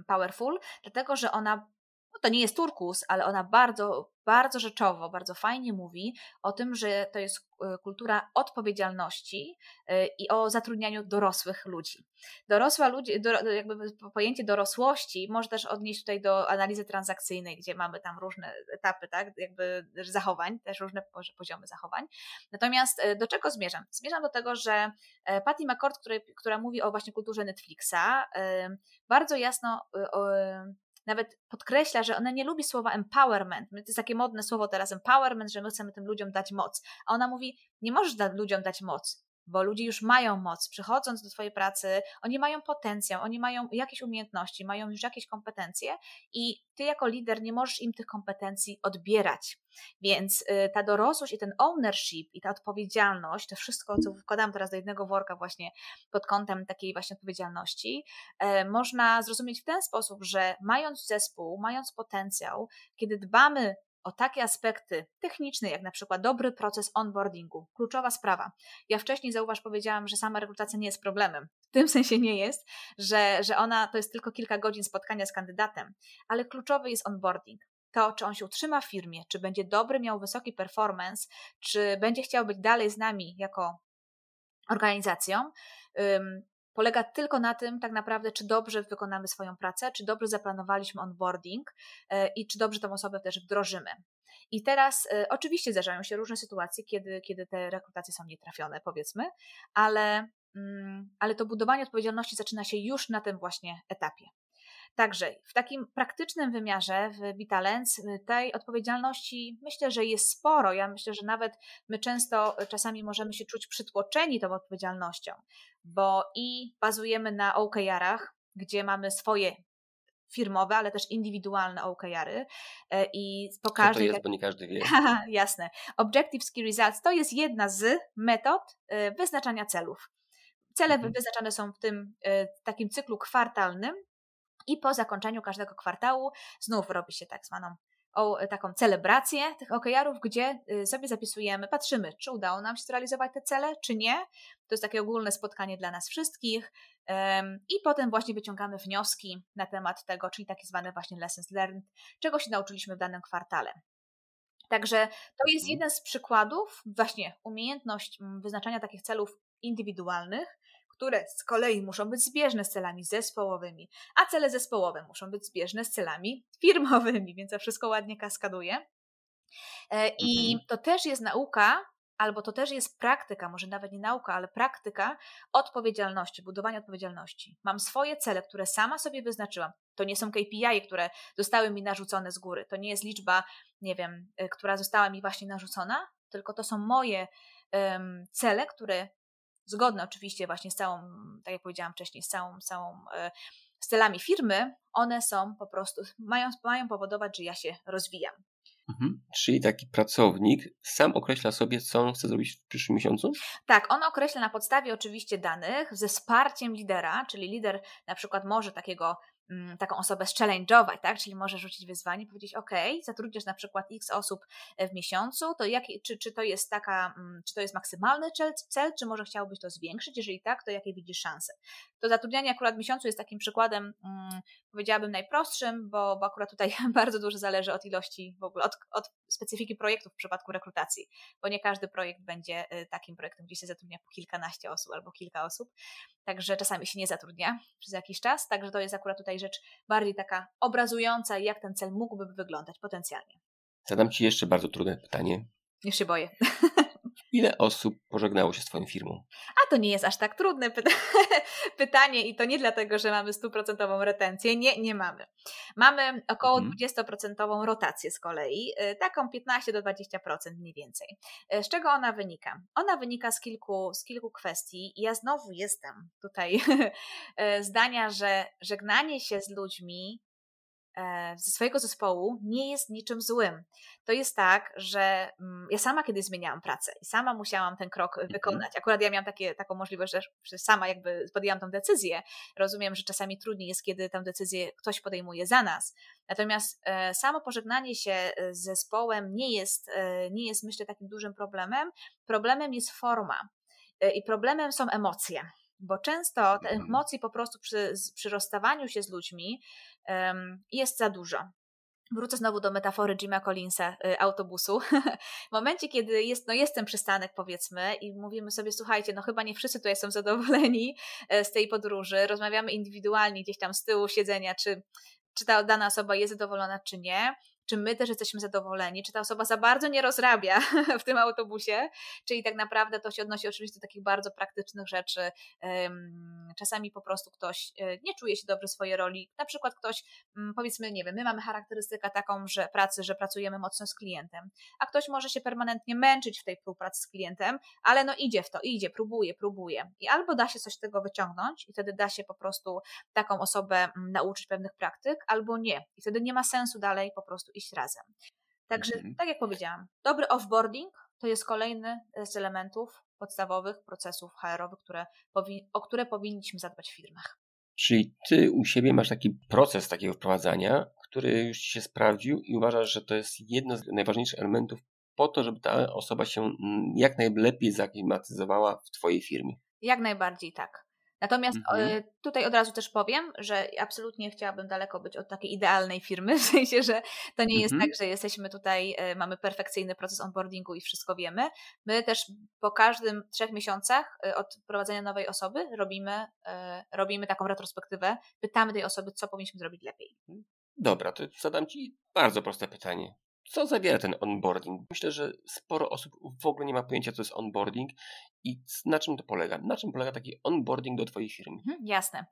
Powerful, dlatego że ona, no to nie jest turkus, ale ona bardzo bardzo rzeczowo, bardzo fajnie mówi o tym, że to jest e, kultura odpowiedzialności e, i o zatrudnianiu dorosłych ludzi. Dorosła ludzi, jakby pojęcie dorosłości może też odnieść tutaj do analizy transakcyjnej, gdzie mamy tam różne etapy, tak, jakby zachowań, też różne poziomy zachowań. Natomiast e, do czego zmierzam? Zmierzam do tego, że Patty McCord, która mówi o właśnie kulturze Netflixa, bardzo jasno nawet podkreśla, że ona nie lubi słowa empowerment. To jest takie modne słowo teraz empowerment, że my chcemy tym ludziom dać moc. A ona mówi, nie możesz da ludziom dać moc bo ludzie już mają moc. Przychodząc do Twojej pracy, oni mają potencjał, oni mają jakieś umiejętności, mają już jakieś kompetencje i Ty jako lider nie możesz im tych kompetencji odbierać. Więc y, ta dorosłość i ten ownership i ta odpowiedzialność, to wszystko, co wkładam teraz do jednego worka właśnie pod kątem takiej właśnie odpowiedzialności, e, można zrozumieć w ten sposób, że mając zespół, mając potencjał, kiedy dbamy o takie aspekty techniczne, jak na przykład dobry proces onboardingu. Kluczowa sprawa. Ja wcześniej, zauważ, powiedziałam, że sama rekrutacja nie jest problemem. W tym sensie nie jest, że, że ona to jest tylko kilka godzin spotkania z kandydatem, ale kluczowy jest onboarding to, czy on się utrzyma w firmie, czy będzie dobry, miał wysoki performance, czy będzie chciał być dalej z nami jako organizacją, polega tylko na tym, tak naprawdę, czy dobrze wykonamy swoją pracę, czy dobrze zaplanowaliśmy onboarding e, i czy dobrze tą osobę też wdrożymy. I teraz e, oczywiście zdarzają się różne sytuacje, kiedy, kiedy te rekrutacje są nietrafione, powiedzmy, ale, mm, ale to budowanie odpowiedzialności zaczyna się już na tym właśnie etapie. Także w takim praktycznym wymiarze w Vitalens y, tej odpowiedzialności myślę, że jest sporo. Ja myślę, że nawet my często y, czasami możemy się czuć przytłoczeni tą odpowiedzialnością, bo i bazujemy na OKR-ach, gdzie mamy swoje firmowe, ale też indywidualne OKR-y y, i po każdej... to jest, bo nie każdy wie. (laughs) Jasne. Objectives Key Results to jest jedna z metod wyznaczania celów. Cele mhm. wyznaczane są w tym takim cyklu kwartalnym, i po zakończeniu każdego kwartału znów robi się tak zwaną o, taką celebrację tych OKR-ów, gdzie y, sobie zapisujemy, patrzymy, czy udało nam się zrealizować te cele, czy nie. To jest takie ogólne spotkanie dla nas wszystkich i potem właśnie wyciągamy wnioski na temat tego, czyli takie zwane właśnie lessons learned, czego się nauczyliśmy w danym kwartale. Także to jest mhm. jeden z przykładów, właśnie umiejętność mm, wyznaczania takich celów indywidualnych, które z kolei muszą być zbieżne z celami zespołowymi, a cele zespołowe muszą być zbieżne z celami (laughs) firmowymi, więc to wszystko ładnie kaskaduje. E, I mhm. to też jest nauka, albo to też jest praktyka, może nawet nie nauka, ale praktyka odpowiedzialności, budowania odpowiedzialności. Mam swoje cele, które sama sobie wyznaczyłam. To nie są KPI, które zostały mi narzucone z góry. To nie jest liczba, nie wiem, e, która została mi właśnie narzucona, tylko to są moje um, cele, które zgodne oczywiście właśnie z całą, tak jak powiedziałam wcześniej, z całą, całą e, stylami firmy, one są po prostu, mają, mają powodować, że ja się rozwijam. Mhm. Czyli taki pracownik sam określa sobie, co on chce zrobić w przyszłym miesiącu? Tak, on określa na podstawie oczywiście danych ze wsparciem lidera, czyli lider na przykład może takiego taką osobę challenge'ować, tak? Czyli może rzucić wyzwanie powiedzieć, ok, zatrudniasz na przykład x osób e, w miesiącu, to jak, czy, czy to jest taka, mm, czy to jest maksymalny cel, cel, czy może chciałbyś to zwiększyć? Jeżeli tak, to jakie widzisz szanse? To zatrudnianie akurat w miesiącu jest takim przykładem, hmm, powiedziałabym najprostszym, bo, bo akurat tutaj (laughs) bardzo dużo zależy od ilości, w ogóle od, od specyfiki projektów w przypadku rekrutacji, bo nie każdy projekt będzie e, takim projektem, gdzie się zatrudnia po kilkanaście osób albo kilka osób, także czasami się nie zatrudnia przez jakiś czas, także to jest akurat tutaj rzecz bardziej taka obrazująca, jak ten cel mógłby wyglądać potencjalnie. Zadam Ci jeszcze bardzo trudne pytanie. Nie się boję. Ile osób pożegnało się z Twoją firmą? A to nie jest aż tak trudne pyta (laughs) pytanie i to nie dlatego, że mamy stuprocentową retencję. Nie, nie mamy. Mamy około mhm. 20% rotację z kolei, y, taką 15 do 20% mniej więcej. Y, z czego ona wynika? Ona wynika z kilku, z kilku kwestii. Ja znowu jestem tutaj (laughs) y, zdania, że żegnanie się z ludźmi ze swojego zespołu nie jest niczym złym. To jest tak, że mm, ja sama kiedyś zmieniałam pracę i sama musiałam ten krok mhm. wykonać. Akurat ja miałam takie, taką możliwość, że sama jakby podjęłam tę decyzję. Rozumiem, że czasami trudniej jest, kiedy tę decyzję ktoś podejmuje za nas. Natomiast e, samo pożegnanie się e, z zespołem nie jest, nie jest myślę takim dużym problemem. Problemem jest forma i problemem są emocje bo często te mhm. emocji po prostu przy, przy rozstawaniu się z ludźmi um, jest za dużo. Wrócę znowu do metafory Jima Collinsa, y, autobusu. (laughs) w momencie, kiedy jest, no jest ten przystanek, powiedzmy, i mówimy sobie, słuchajcie, no chyba nie wszyscy tutaj są zadowoleni e, z tej podróży, rozmawiamy indywidualnie gdzieś tam z tyłu siedzenia, czy, czy ta dana osoba jest zadowolona, czy nie czy my też jesteśmy zadowoleni, czy ta osoba za bardzo nie rozrabia (laughs) w tym autobusie, czyli tak naprawdę to się odnosi oczywiście do takich bardzo praktycznych rzeczy. Czasami po prostu ktoś e, nie czuje się dobrze swojej roli, na przykład ktoś, mm, powiedzmy, nie wiem, my mamy charakterystykę taką, że pracy, że pracujemy mocno z klientem, a ktoś może się permanentnie męczyć w tej współpracy z klientem, ale no idzie w to, idzie, próbuje, próbuje. I albo da się coś z tego wyciągnąć i wtedy da się po prostu taką osobę mm, nauczyć pewnych praktyk, albo nie. I wtedy nie ma sensu dalej po prostu iść razem. Także, mhm. tak jak powiedziałam, dobry offboarding to jest kolejny z elementów podstawowych procesów HR-owych, które o które powinniśmy zadbać w firmach. Czyli ty u siebie masz taki proces takiego wprowadzania, który już ci się sprawdził i uważasz, że to jest jedno z najważniejszych elementów po to, żeby ta osoba się mm, jak najlepiej zaklimatyzowała w twojej firmie. Jak najbardziej tak. Natomiast mhm. E, tutaj od razu też powiem, że absolutnie chciałabym daleko być od takiej idealnej firmy, (laughs) w sensie, że to nie jest mhm. tak, że jesteśmy tutaj, e, mamy perfekcyjny proces onboardingu i wszystko wiemy. My też po każdym trzech miesiącach e, od prowadzenia nowej osoby robimy, robimy taką retrospektywę, pytamy tej osoby, co powinniśmy zrobić lepiej. Dobra, to zadam Ci bardzo proste pytanie co zawiera ten onboarding? Myślę, że sporo osób w ogóle nie ma pojęcia, co jest onboarding i na czym to polega. Na czym polega taki onboarding do Twojej firmy? Mhm, jasne.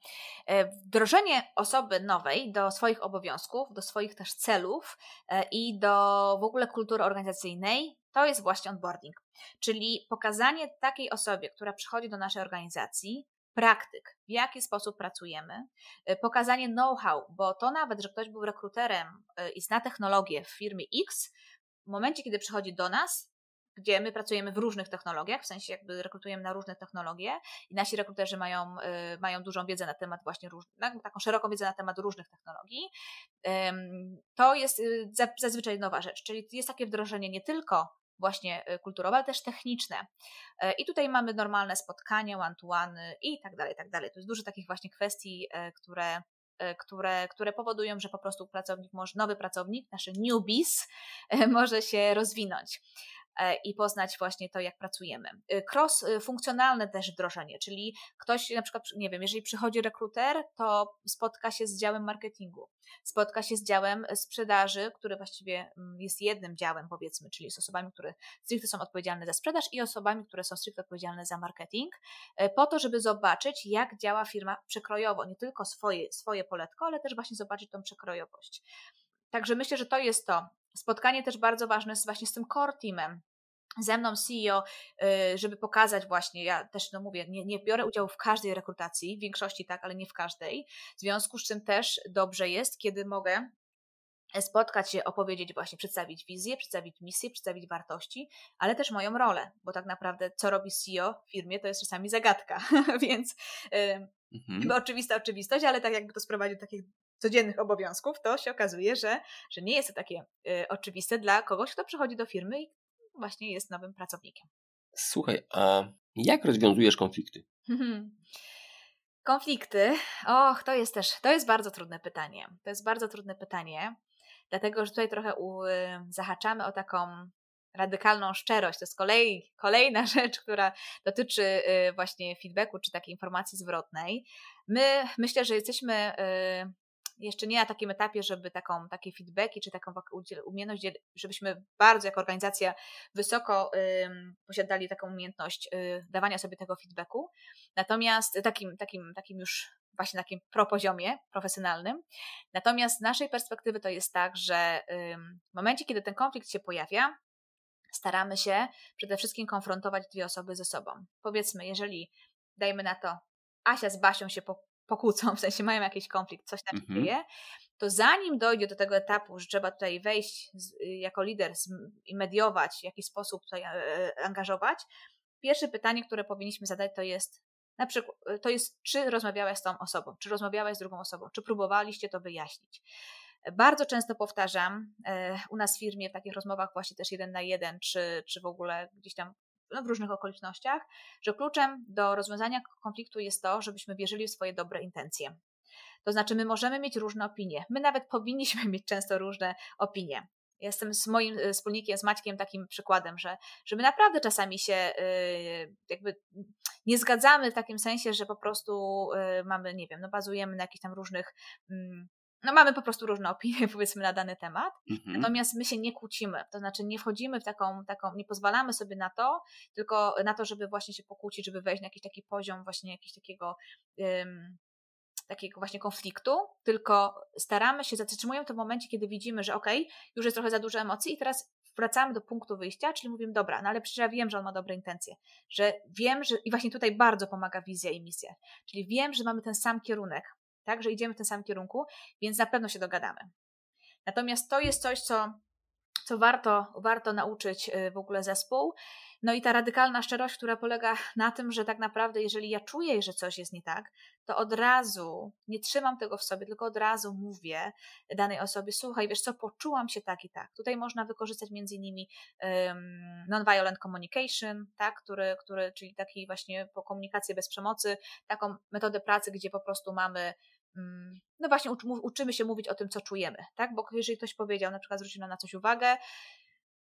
E, wdrożenie osoby nowej do swoich obowiązków, do swoich też celów e, i do w ogóle kultury organizacyjnej to jest właśnie onboarding. Czyli pokazanie takiej osobie, która przychodzi do naszej organizacji, praktyk, w jaki sposób pracujemy, y, pokazanie know-how, bo to nawet, że ktoś był rekruterem y, i zna technologię w firmie X, w momencie, kiedy przychodzi do nas, gdzie my pracujemy w różnych technologiach, w sensie jakby rekrutujemy na różne technologie i nasi rekruterzy mają, y, mają dużą wiedzę na temat właśnie różnych, taką szeroką wiedzę na temat różnych technologii, to jest zazwyczaj nowa rzecz, czyli jest takie wdrożenie nie tylko właśnie y, kulturowe, ale też techniczne. E, I tutaj mamy normalne spotkania, one-to-one i tak dalej, tak dalej. To jest dużo takich właśnie kwestii, e, które e, które, które powodują, że po prostu pracownik może, nowy pracownik, nasze newbies, (laughs) może się rozwinąć. E, i poznać właśnie to, jak pracujemy. E, cross-funkcjonalne też wdrożenie, czyli ktoś na przykład, nie wiem, jeżeli przychodzi rekruter, to spotka się z działem marketingu, spotka się z działem sprzedaży, który właściwie mm, jest jednym działem, powiedzmy, czyli z osobami, które stricte są odpowiedzialne za sprzedaż i osobami, które są stricte odpowiedzialne za marketing, e, po to, żeby zobaczyć, jak działa firma przekrojowo, nie tylko swoje, swoje poletko, ale też właśnie zobaczyć tą przekrojowość. Także myślę, że to jest to. Spotkanie też bardzo ważne jest właśnie z tym core teamem, ze mną CEO, y, żeby pokazać właśnie, ja też no mówię, nie, nie, biorę udziału w każdej rekrutacji, w większości tak, ale nie w każdej. W związku z czym też dobrze jest, kiedy mogę spotkać się, opowiedzieć właśnie, przedstawić wizję, przedstawić misję, przedstawić wartości, ale też moją rolę, bo tak naprawdę co robi CEO w firmie, to jest czasami zagadka, (laughs) więc mhm. oczywista oczywistość, ale tak jakby to sprowadził do takich codziennych obowiązków, to się okazuje, że, że nie jest to takie y, oczywiste dla kogoś, kto przychodzi do firmy i właśnie jest nowym pracownikiem. Słuchaj, a jak rozwiązujesz konflikty? (laughs) Konflikty. Och, to jest też, to jest bardzo trudne pytanie. To jest bardzo trudne pytanie, dlatego że tutaj trochę u, zahaczamy o taką radykalną szczerość. To jest kolej, kolejna (laughs) rzecz, która dotyczy y, właśnie feedbacku czy takiej informacji zwrotnej. My myślę, że jesteśmy y, jeszcze nie na takim etapie, żeby taką, takie feedbacki czy taką umiejętność, żebyśmy bardzo jako organizacja wysoko posiadali taką umiejętność y, dawania sobie tego feedbacku. Natomiast takim, takim, takim już właśnie takim propoziomie profesjonalnym. Natomiast z naszej perspektywy to jest tak, że w momencie, kiedy ten konflikt się pojawia, staramy się przede wszystkim konfrontować dwie osoby ze sobą. Powiedzmy, jeżeli dajmy na to, Asia z Basią się pokłócą, (laughs) w sensie mają jakiś konflikt, coś tam mhm. dzieje, to zanim dojdzie do tego etapu, że trzeba tutaj wejść z, y, jako lider i mediować, w jakiś sposób tutaj e, e, angażować, pierwsze pytanie, które powinniśmy zadać, to jest na przykład, y, to jest, czy rozmawiałeś z tą osobą, czy rozmawiałeś z drugą osobą, czy próbowaliście to wyjaśnić. Bardzo często powtarzam e, u nas w firmie w takich rozmowach właśnie też jeden na jeden, czy, czy w ogóle gdzieś tam no, w różnych okolicznościach, że kluczem do rozwiązania konfliktu jest to, żebyśmy wierzyli w swoje dobre intencje. To znaczy, my możemy mieć różne opinie. My nawet (laughs) powinniśmy mieć często różne opinie. Jestem z moim e, wspólnikiem, z Maćkiem takim przykładem, że, że my naprawdę czasami się e, jakby nie zgadzamy w takim sensie, że po prostu e, mamy, nie wiem, no bazujemy na jakichś tam różnych mm, no mamy po prostu różne opinie, (laughs) powiedzmy, na dany temat, mhm. natomiast my się nie kłócimy, to znaczy nie wchodzimy w taką, taką, nie pozwalamy sobie na to, tylko na to, żeby właśnie się pokłócić, żeby wejść na jakiś taki poziom właśnie jakiegoś takiego um, takiego właśnie konfliktu, tylko staramy się, zatrzymujemy to w momencie, kiedy widzimy, że okej, okay, już jest trochę za dużo emocji i teraz wracamy do punktu wyjścia, czyli mówimy, dobra, no ale przecież ja wiem, że on ma dobre intencje, że wiem, że i właśnie tutaj bardzo pomaga wizja i misja, czyli wiem, że mamy ten sam kierunek, tak, że idziemy w tym samym kierunku, więc na pewno się dogadamy. Natomiast to jest coś, co, co warto, warto nauczyć y, w ogóle zespół. No i ta radykalna szczerość, która polega na tym, że tak naprawdę, jeżeli ja czuję, że coś jest nie tak, to od razu nie trzymam tego w sobie, tylko od razu mówię danej osobie: Słuchaj, wiesz co, poczułam się tak i tak. Tutaj można wykorzystać między innymi um, non-violent communication, tak, który, który, czyli taki właśnie komunikację bez przemocy, taką metodę pracy, gdzie po prostu mamy no właśnie uczymy się mówić o tym, co czujemy, tak? Bo jeżeli ktoś powiedział, na przykład zwrócił na coś uwagę,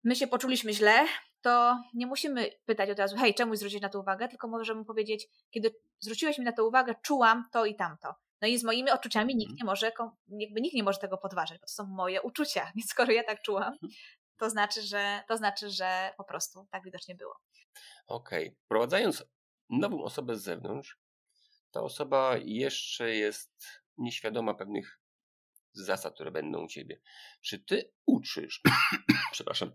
my się poczuliśmy źle, to nie musimy pytać od razu, hej, czemu zwrócić na to uwagę, tylko możemy powiedzieć, kiedy zwróciłeś mi na to uwagę, czułam to i tamto. No i z moimi odczuciami nikt mhm. nie może, jakby nikt nie może tego podważyć, bo to są moje uczucia, (laughs) więc skoro ja tak czułam, mhm. to znaczy, że, to znaczy, że po prostu tak widocznie było. Okej. Okay. Wprowadzając nową osobę z zewnątrz, ta osoba jeszcze jest nieświadoma pewnych zasad, które będą u ciebie. Czy ty uczysz, (coughs) przepraszam,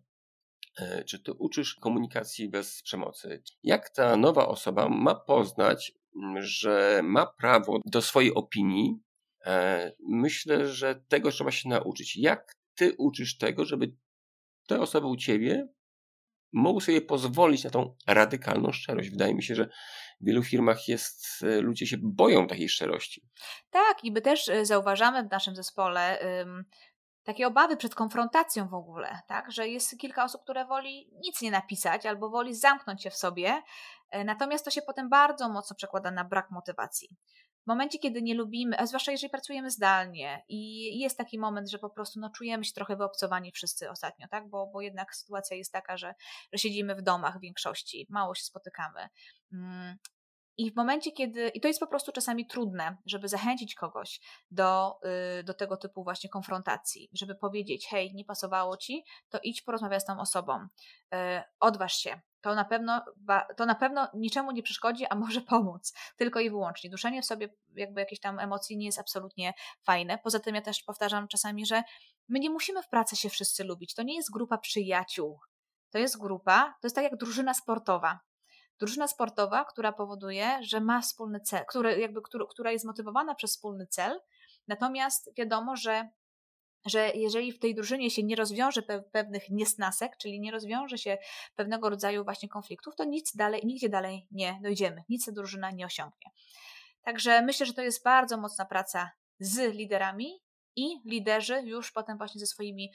e, czy ty uczysz komunikacji bez przemocy? Jak ta nowa osoba ma poznać, że ma prawo do swojej opinii? E, myślę, że tego trzeba się nauczyć. Jak ty uczysz tego, żeby te osoby u ciebie mogły sobie pozwolić na tą radykalną szczerość. Wydaje mi się, że w wielu firmach jest, e, ludzie się boją takiej szczerości. Tak, i my też e, zauważamy w naszym zespole um, takie obawy przed konfrontacją w ogóle, tak? Że jest kilka osób, które woli nic nie napisać albo woli zamknąć się w sobie, e, natomiast to się potem bardzo mocno przekłada na brak motywacji. W momencie, kiedy nie lubimy, a zwłaszcza jeżeli pracujemy zdalnie i jest taki moment, że po prostu no, czujemy się trochę wyobcowani wszyscy ostatnio, tak? bo, bo jednak sytuacja jest taka, że, że siedzimy w domach w większości, mało się spotykamy. I w momencie, kiedy, i to jest po prostu czasami trudne, żeby zachęcić kogoś do, y, do tego typu właśnie konfrontacji, żeby powiedzieć: Hej, nie pasowało ci, to idź porozmawiać z tą osobą, y, odważ się, to na pewno, to na pewno niczemu nie przeszkodzi, a może pomóc. Tylko i wyłącznie. Duszenie w sobie jakby jakiejś tam emocji nie jest absolutnie fajne. Poza tym ja też powtarzam czasami, że my nie musimy w pracy się wszyscy lubić. To nie jest grupa przyjaciół. To jest grupa, to jest tak jak drużyna sportowa. Drużyna sportowa, która powoduje, że ma wspólny cel, który, jakby, który, która jest motywowana przez wspólny cel, natomiast wiadomo, że że jeżeli w tej drużynie się nie rozwiąże pewnych niesnasek, czyli nie rozwiąże się pewnego rodzaju właśnie konfliktów, to nic dalej, nigdzie dalej nie dojdziemy, nic ta drużyna nie osiągnie. Także myślę, że to jest bardzo mocna praca z liderami i liderzy już potem właśnie ze swoimi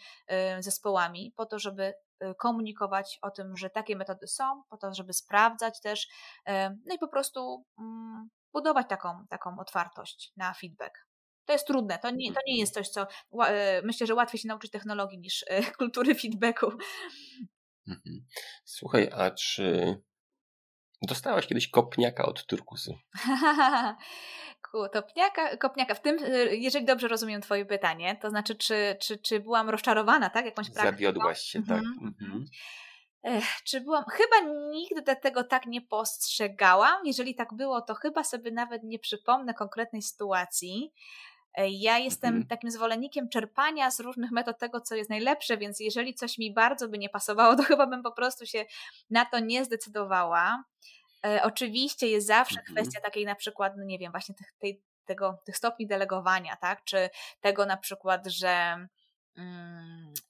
y, zespołami, po to, żeby y, komunikować o tym, że takie metody są, po to, żeby sprawdzać też, y, no i po prostu mm, budować taką, taką otwartość na feedback. To jest trudne, to nie, to nie jest coś, co myślę, że łatwiej się nauczyć technologii niż (laughs) kultury feedbacku. Mhm. Słuchaj, a czy dostałaś kiedyś kopniaka od turkusy? (laughs) Kopniaka, kopniaka. W tym, e, jeżeli dobrze rozumiem Twoje pytanie, to znaczy, czy, czy, czy byłam rozczarowana, tak? Jakąś praktyką? Zawiodłaś się, tak. Mhm. Mhm. Ech, czy byłam. Chyba nigdy tego tak nie postrzegałam. Jeżeli tak było, to chyba sobie nawet nie przypomnę konkretnej sytuacji. E, ja jestem mhm. takim zwolennikiem czerpania z różnych metod tego, co jest najlepsze, więc jeżeli coś mi bardzo by nie pasowało, to (laughs) chyba bym po prostu się na to nie zdecydowała. E, oczywiście jest zawsze mhm. kwestia takiej na przykład, no nie wiem, właśnie tych, tej, tego, tych stopni delegowania, tak? Czy tego na przykład, że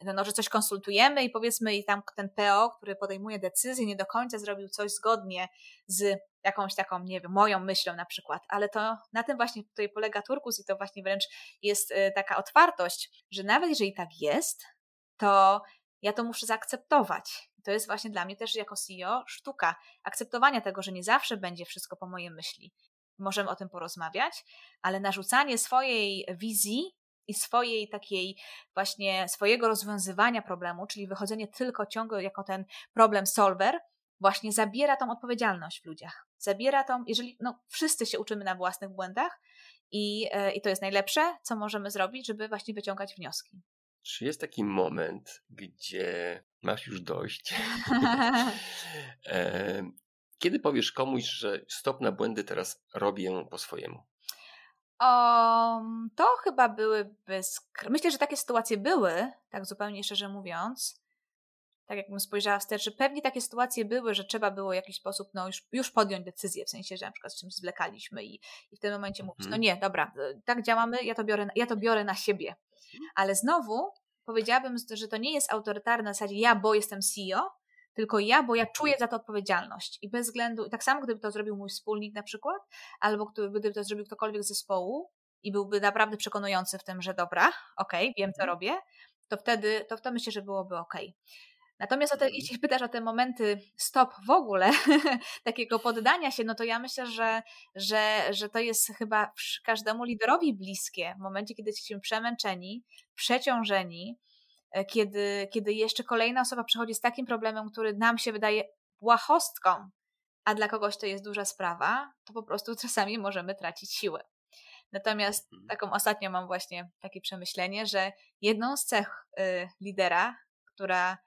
no, no, że coś konsultujemy i powiedzmy i tam ten PO, który podejmuje decyzję, nie do końca zrobił coś zgodnie z jakąś taką, nie wiem, moją myślą na przykład, ale to na tym właśnie tutaj polega turkus i to właśnie wręcz jest y, taka otwartość, że nawet jeżeli tak jest, to ja to muszę zaakceptować. To jest właśnie dla mnie też jako CEO sztuka akceptowania tego, że nie zawsze będzie wszystko po mojej myśli. Możemy o tym porozmawiać, ale narzucanie swojej wizji i swojej takiej właśnie swojego rozwiązywania problemu, czyli wychodzenie tylko ciągle jako ten problem solver, właśnie zabiera tą odpowiedzialność w ludziach. Zabiera tą, jeżeli no, wszyscy się uczymy na własnych błędach i, e, i to jest najlepsze, co możemy zrobić, żeby właśnie wyciągać wnioski. Czy jest taki moment, gdzie masz już dość? (laughs) (laughs) Kiedy powiesz komuś, że stop na błędy, teraz robię po swojemu? Um, to chyba byłyby. Myślę, że takie sytuacje były, tak zupełnie szczerze mówiąc tak jakbym spojrzała wstecz, że pewnie takie sytuacje były, że trzeba było w jakiś sposób no, już, już podjąć decyzję, w sensie, że na przykład z czymś zwlekaliśmy i, i w tym momencie mówić, no mhm. nie, dobra, e, tak działamy, ja to, biorę, ja to biorę na siebie. Ale znowu powiedziałabym, że to nie jest autorytarne na zasadzie ja, bo jestem CEO, tylko ja, bo ja czuję za to odpowiedzialność. I bez względu, tak samo gdyby to zrobił mój wspólnik na przykład, albo gdyby to zrobił ktokolwiek z zespołu i byłby naprawdę przekonujący w tym, że dobra, okej, okay, wiem co mhm. robię, to wtedy, to, to myślę, że byłoby okej. Okay. Natomiast o te, mhm. jeśli pytasz o te momenty stop w ogóle, (laughs) takiego poddania się, no to ja myślę, że, że, że to jest chyba każdemu liderowi bliskie. W momencie, kiedy jesteśmy przemęczeni, przeciążeni, kiedy, kiedy jeszcze kolejna osoba przychodzi z takim problemem, który nam się wydaje błahostką, a dla kogoś to jest duża sprawa, to po prostu (laughs) czasami możemy tracić siłę. Natomiast mhm. taką ostatnią mam właśnie takie przemyślenie, że jedną z cech y, lidera, która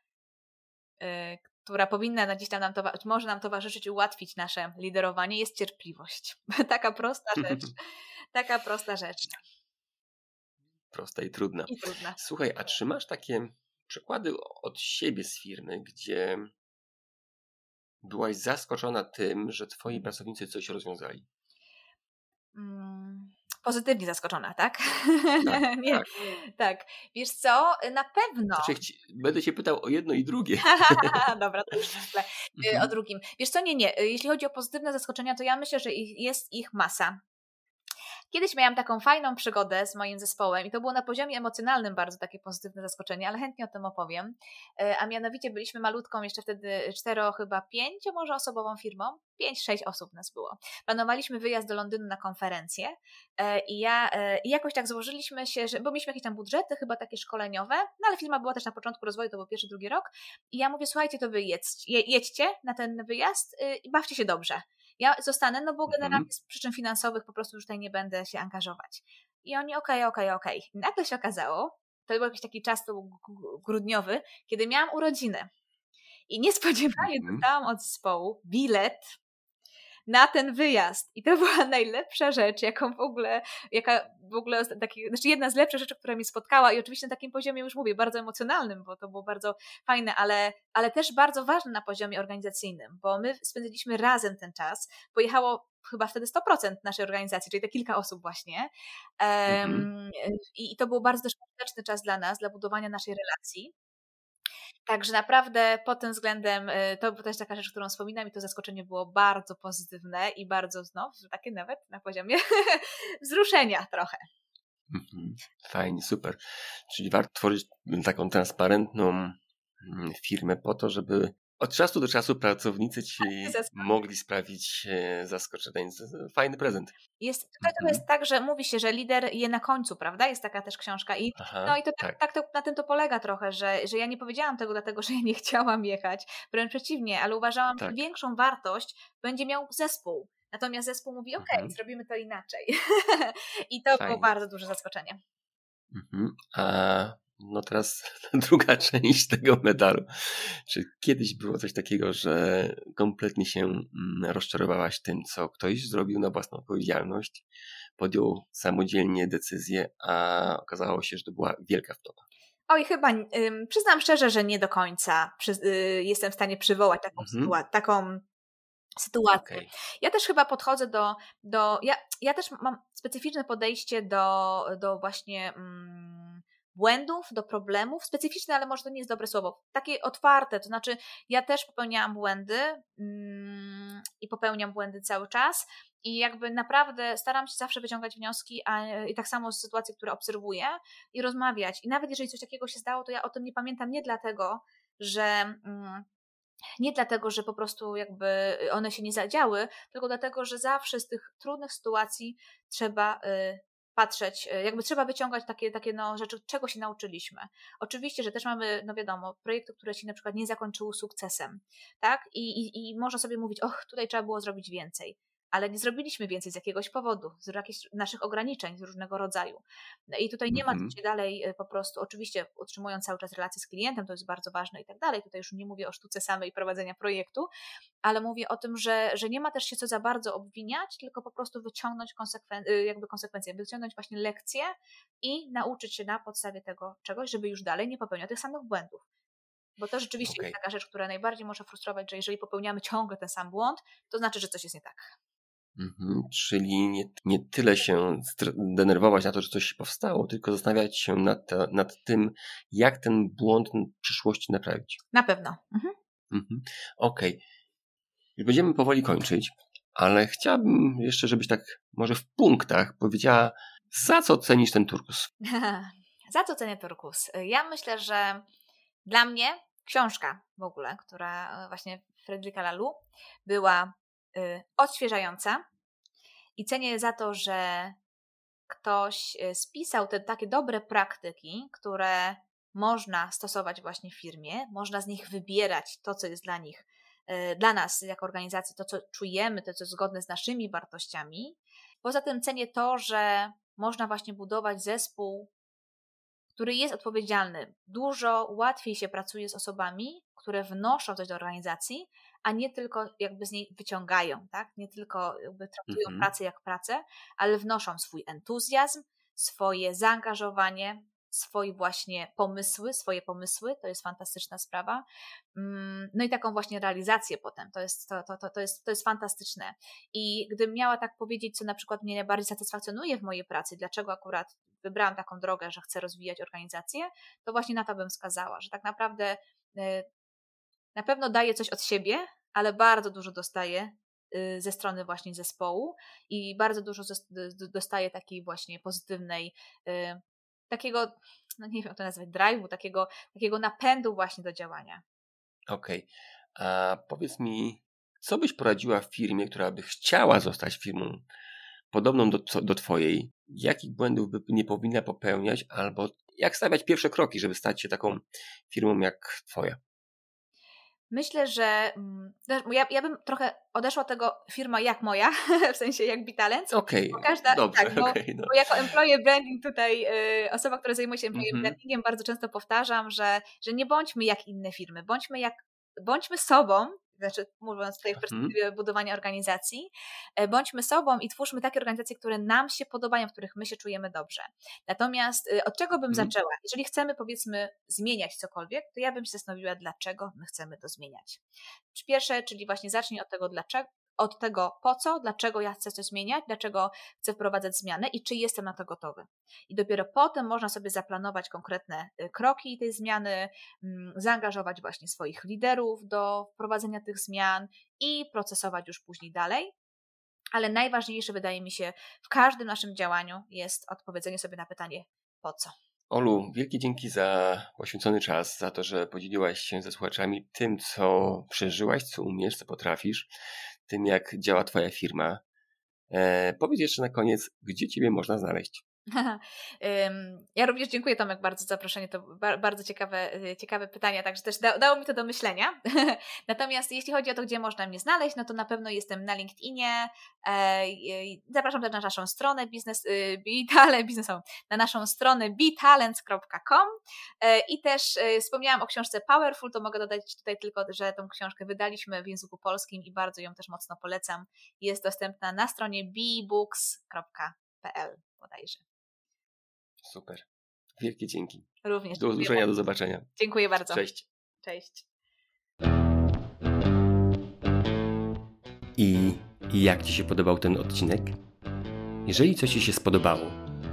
Y, która powinna gdzieś tam nam może nam towarzyszyć ułatwić nasze liderowanie, jest cierpliwość. (laughs) taka prosta rzecz. (laughs) taka prosta rzecz. Prosta i trudna. I trudna. Słuchaj, a czy masz takie przykłady od siebie z firmy, gdzie byłaś zaskoczona tym, że twoi pracownicy coś rozwiązali? Mm, pozytywnie zaskoczona, tak? Tak, (laughs) nie, tak. tak. Wiesz co, na pewno. Znaczy, będę się pytał o jedno i drugie. (laughs) Dobra, to już myślę mhm. o drugim. Wiesz co, nie, nie. Jeśli chodzi o pozytywne zaskoczenia, to ja myślę, że jest ich masa. Kiedyś miałam taką fajną przygodę z moim zespołem i to było na poziomie emocjonalnym bardzo takie pozytywne zaskoczenie, ale chętnie o tym opowiem. E, a mianowicie byliśmy malutką, jeszcze wtedy cztero, chyba pięcio może osobową firmą, pięć, sześć osób nas było. Planowaliśmy wyjazd do Londynu na konferencję e, i ja e, i jakoś tak złożyliśmy się, że, bo mieliśmy jakieś tam budżety, chyba takie szkoleniowe, no ale firma była też na początku rozwoju, to był pierwszy, drugi rok i ja mówię, słuchajcie, to wy jedźcie, jedźcie na ten wyjazd y, i bawcie się dobrze. Ja zostanę, no bo mhm. generalnie z przyczyn finansowych po prostu już tutaj nie będę się angażować. I oni, okej, okay, okej, okay, okej. Okay. Nagle się okazało, to był jakiś taki czas, to był grudniowy, kiedy miałam urodziny. I niespodziewanie mhm. dostałam od zespołu bilet na ten wyjazd. I to (laughs) była najlepsza rzecz, jaką w ogóle, jaka w ogóle, taki, znaczy jedna z lepszych rzeczy, która mi spotkała i oczywiście na takim poziomie już mówię, bardzo emocjonalnym, bo to było bardzo fajne, ale, ale też bardzo ważne na poziomie organizacyjnym, bo my spędziliśmy razem ten czas. Pojechało chyba wtedy 100% naszej organizacji, czyli te kilka osób właśnie. Um, i, I to był bardzo też pożyteczny czas dla nas, dla budowania naszej relacji. Także naprawdę pod tym względem y, to też taka rzecz, którą wspominam i to zaskoczenie było bardzo pozytywne i bardzo znów, takie nawet na poziomie (laughs) wzruszenia trochę. Mhm. Fajnie, super. Czyli warto tworzyć taką transparentną mm, firmę po to, żeby od czasu do czasu pracownicy ci mogli sprawić e, zaskoczenie. Fajny prezent. Jest, tutaj to mhm. jest tak, że mówi się, że lider je na końcu, prawda? Jest taka też książka i, Aha, no i to tak, tak. tak to, na tym to polega trochę, że, że ja nie powiedziałam tego dlatego, że ja nie (laughs) chciałam jechać, wręcz przeciwnie, ale uważałam, tak. że większą wartość będzie miał zespół. Natomiast zespół mówi, ok, mhm. zrobimy to inaczej. (laughs) I to Fajnie. było bardzo duże zaskoczenie. Mhm. A no teraz (laughs) druga część tego medalu. Czy kiedyś było coś takiego, że kompletnie się mm, rozczarowałaś tym, co ktoś zrobił na własną odpowiedzialność, podjął samodzielnie decyzję, a okazało się, że to była wielka wtopa? Oj, chyba ym, przyznam szczerze, że nie do końca przy, y, jestem w stanie przywołać taką, mhm. sytuację, taką sytuację. Okay. Ja też chyba podchodzę do. do ja, ja też mam specyficzne podejście do, do właśnie. Mm, błędów, do problemów, specyficzne, ale może to nie jest dobre słowo, takie otwarte, to znaczy ja też popełniałam błędy mm, i popełniam błędy cały czas i jakby naprawdę staram się zawsze wyciągać wnioski, a i tak samo z sytuacji, które obserwuję i rozmawiać. I nawet jeżeli coś takiego się zdało, to ja o tym nie pamiętam nie dlatego, że mm, nie dlatego, że po prostu jakby one się nie zadziały, tylko dlatego, że zawsze z tych trudnych sytuacji trzeba y, patrzeć, e, jakby trzeba wyciągać takie, takie no, rzeczy, czego się nauczyliśmy. Oczywiście, że też mamy, no wiadomo, projekty, które się na przykład nie zakończyły sukcesem, tak? I, i, i można sobie mówić, och, tutaj trzeba było zrobić więcej ale nie zrobiliśmy więcej z jakiegoś powodu, z jakichś naszych ograniczeń z różnego rodzaju. I tutaj nie ma co mhm. się dalej e, po prostu, oczywiście utrzymując cały czas relacje z klientem, to jest bardzo ważne i tak dalej. Tutaj już nie mówię o sztuce samej prowadzenia projektu, ale mówię o tym, że, że nie ma też się co za bardzo obwiniać, tylko po prostu wyciągnąć konsekwen e, jakby konsekwencje, wyciągnąć właśnie lekcje i nauczyć się na podstawie tego czegoś, żeby już dalej nie popełniać tych samych błędów. Bo to rzeczywiście okay. jest taka rzecz, która najbardziej może frustrować, że jeżeli popełniamy ciągle ten sam błąd, to znaczy, że coś jest nie tak. Mhm, czyli nie, nie tyle się denerwować na to, że coś powstało, tylko zastanawiać się nad, nad tym, jak ten błąd w przyszłości naprawić. Na pewno. Mhm. Mhm. Okej. Okay. Już będziemy powoli kończyć, ale chciałbym jeszcze, żebyś tak może w punktach powiedziała, za co cenisz ten turkus? (laughs) za co cenię turkus? Ja myślę, że dla mnie książka w ogóle, która właśnie Fredryka Lalu była odświeżająca i cenię za to, że ktoś y, spisał te takie dobre praktyki, które można stosować właśnie w firmie, można z nich wybierać to, co jest dla nich, y, dla nas jako organizacji, to, co czujemy, to, co jest zgodne z naszymi wartościami. Poza tym cenię to, że można właśnie budować zespół, który jest odpowiedzialny. Dużo łatwiej się pracuje z osobami, które wnoszą coś do organizacji, a nie tylko jakby z niej wyciągają, tak? Nie tylko jakby traktują mhm. pracę jak pracę, ale wnoszą swój entuzjazm, swoje zaangażowanie, swoje właśnie pomysły, swoje pomysły, to jest fantastyczna sprawa. Mm, no i taką właśnie realizację potem, to jest, to, to, to, jest, to jest fantastyczne. I gdybym miała tak powiedzieć, co na przykład mnie najbardziej satysfakcjonuje w mojej pracy, dlaczego akurat wybrałam taką drogę, że chcę rozwijać organizację, to właśnie na to bym wskazała, że tak naprawdę y, na pewno daje coś od siebie, ale bardzo dużo dostaje y, ze strony właśnie zespołu i bardzo dużo dostaje takiej właśnie pozytywnej, y, takiego, no nie wiem jak to nazwać, drive'u, takiego, takiego napędu właśnie do działania. Okej. Okay. A powiedz mi, co byś poradziła firmie, która by chciała zostać firmą podobną do, do Twojej? Jakich błędów by nie powinna popełniać, albo jak stawiać pierwsze kroki, żeby stać się taką firmą jak Twoja? Myślę, że mm, ja, ja bym trochę odeszła od tego firma jak moja, (laughs) w sensie jak Bitalent. Okej, okay, dobrze. Tak, bo, okay, no. bo jako employee branding tutaj y, osoba, która zajmuje się employee mm -hmm. brandingiem bardzo często powtarzam, że, że nie bądźmy jak inne firmy, bądźmy jak bądźmy sobą, znaczy mówiąc tutaj w mhm. perspektywie mhm. budowania organizacji, e, bądźmy sobą i twórzmy takie organizacje, które nam się podobają, w których my się czujemy dobrze. Natomiast y, od czego bym mhm. zaczęła? Jeżeli chcemy powiedzmy zmieniać cokolwiek, to ja bym się zastanowiła, dlaczego my chcemy to zmieniać. Pierwsze, czyli właśnie zacznij od tego, dlaczego, od tego po co, dlaczego ja chcę coś zmieniać, dlaczego chcę wprowadzać zmianę i czy jestem na to gotowy. I dopiero potem można sobie zaplanować konkretne y, kroki tej zmiany, mm, zaangażować właśnie swoich liderów do wprowadzenia tych zmian i procesować już później dalej. Ale najważniejsze wydaje mi się w każdym naszym działaniu jest odpowiedzenie sobie na pytanie po co. Olu, wielkie dzięki za poświęcony czas, za to, że podzieliłaś się ze słuchaczami tym, co przeżyłaś, co umiesz, co potrafisz tym, jak działa Twoja firma. E, powiedz jeszcze na koniec, gdzie Ciebie można znaleźć? (laughs) Ja również dziękuję Tomek bardzo za zaproszenie, to bardzo ciekawe, y, ciekawe pytania, także też dało mi to do myślenia. (laughs) Natomiast jeśli chodzi o to, gdzie można mnie znaleźć, no to na pewno jestem na LinkedInie, e, zapraszam też na naszą stronę biznes, y, (laughs) biznesową, na naszą stronę bitalents.com e, i też y, wspomniałam o książce Powerful, to mogę dodać tutaj tylko, że tą książkę wydaliśmy w języku polskim i bardzo ją też mocno polecam. Jest dostępna na stronie bbooks.pl bodajże. Super. Wielkie dzięki. Również. Do usłyszenia, do zobaczenia. Dziękuję bardzo. Cześć. Cześć. I jak Ci się podobał ten odcinek? Jeżeli coś Ci się spodobało,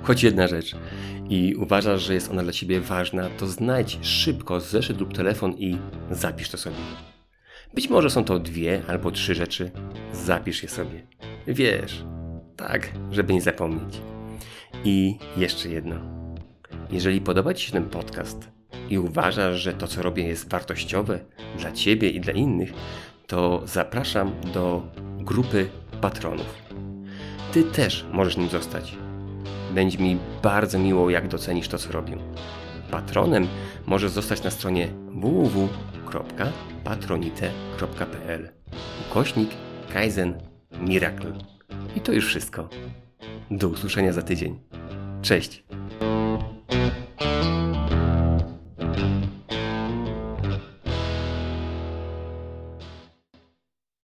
choć jedna rzecz, i uważasz, że jest ona dla Ciebie ważna, to znajdź szybko zeszyt lub telefon i zapisz to sobie. Być może są to dwie albo trzy rzeczy. Zapisz je sobie. Wiesz, tak, żeby nie zapomnieć. I jeszcze jedno. Jeżeli podoba Ci się ten podcast i uważasz, że to, co robię, jest wartościowe dla Ciebie i dla innych, to zapraszam do grupy patronów. Ty też możesz nim zostać. Będzie mi bardzo miło, jak docenisz to, co robię. Patronem możesz zostać na stronie www.patronite.pl ukośnik Kaizen Miracle. I to już wszystko. Do usłyszenia za tydzień. Cześć!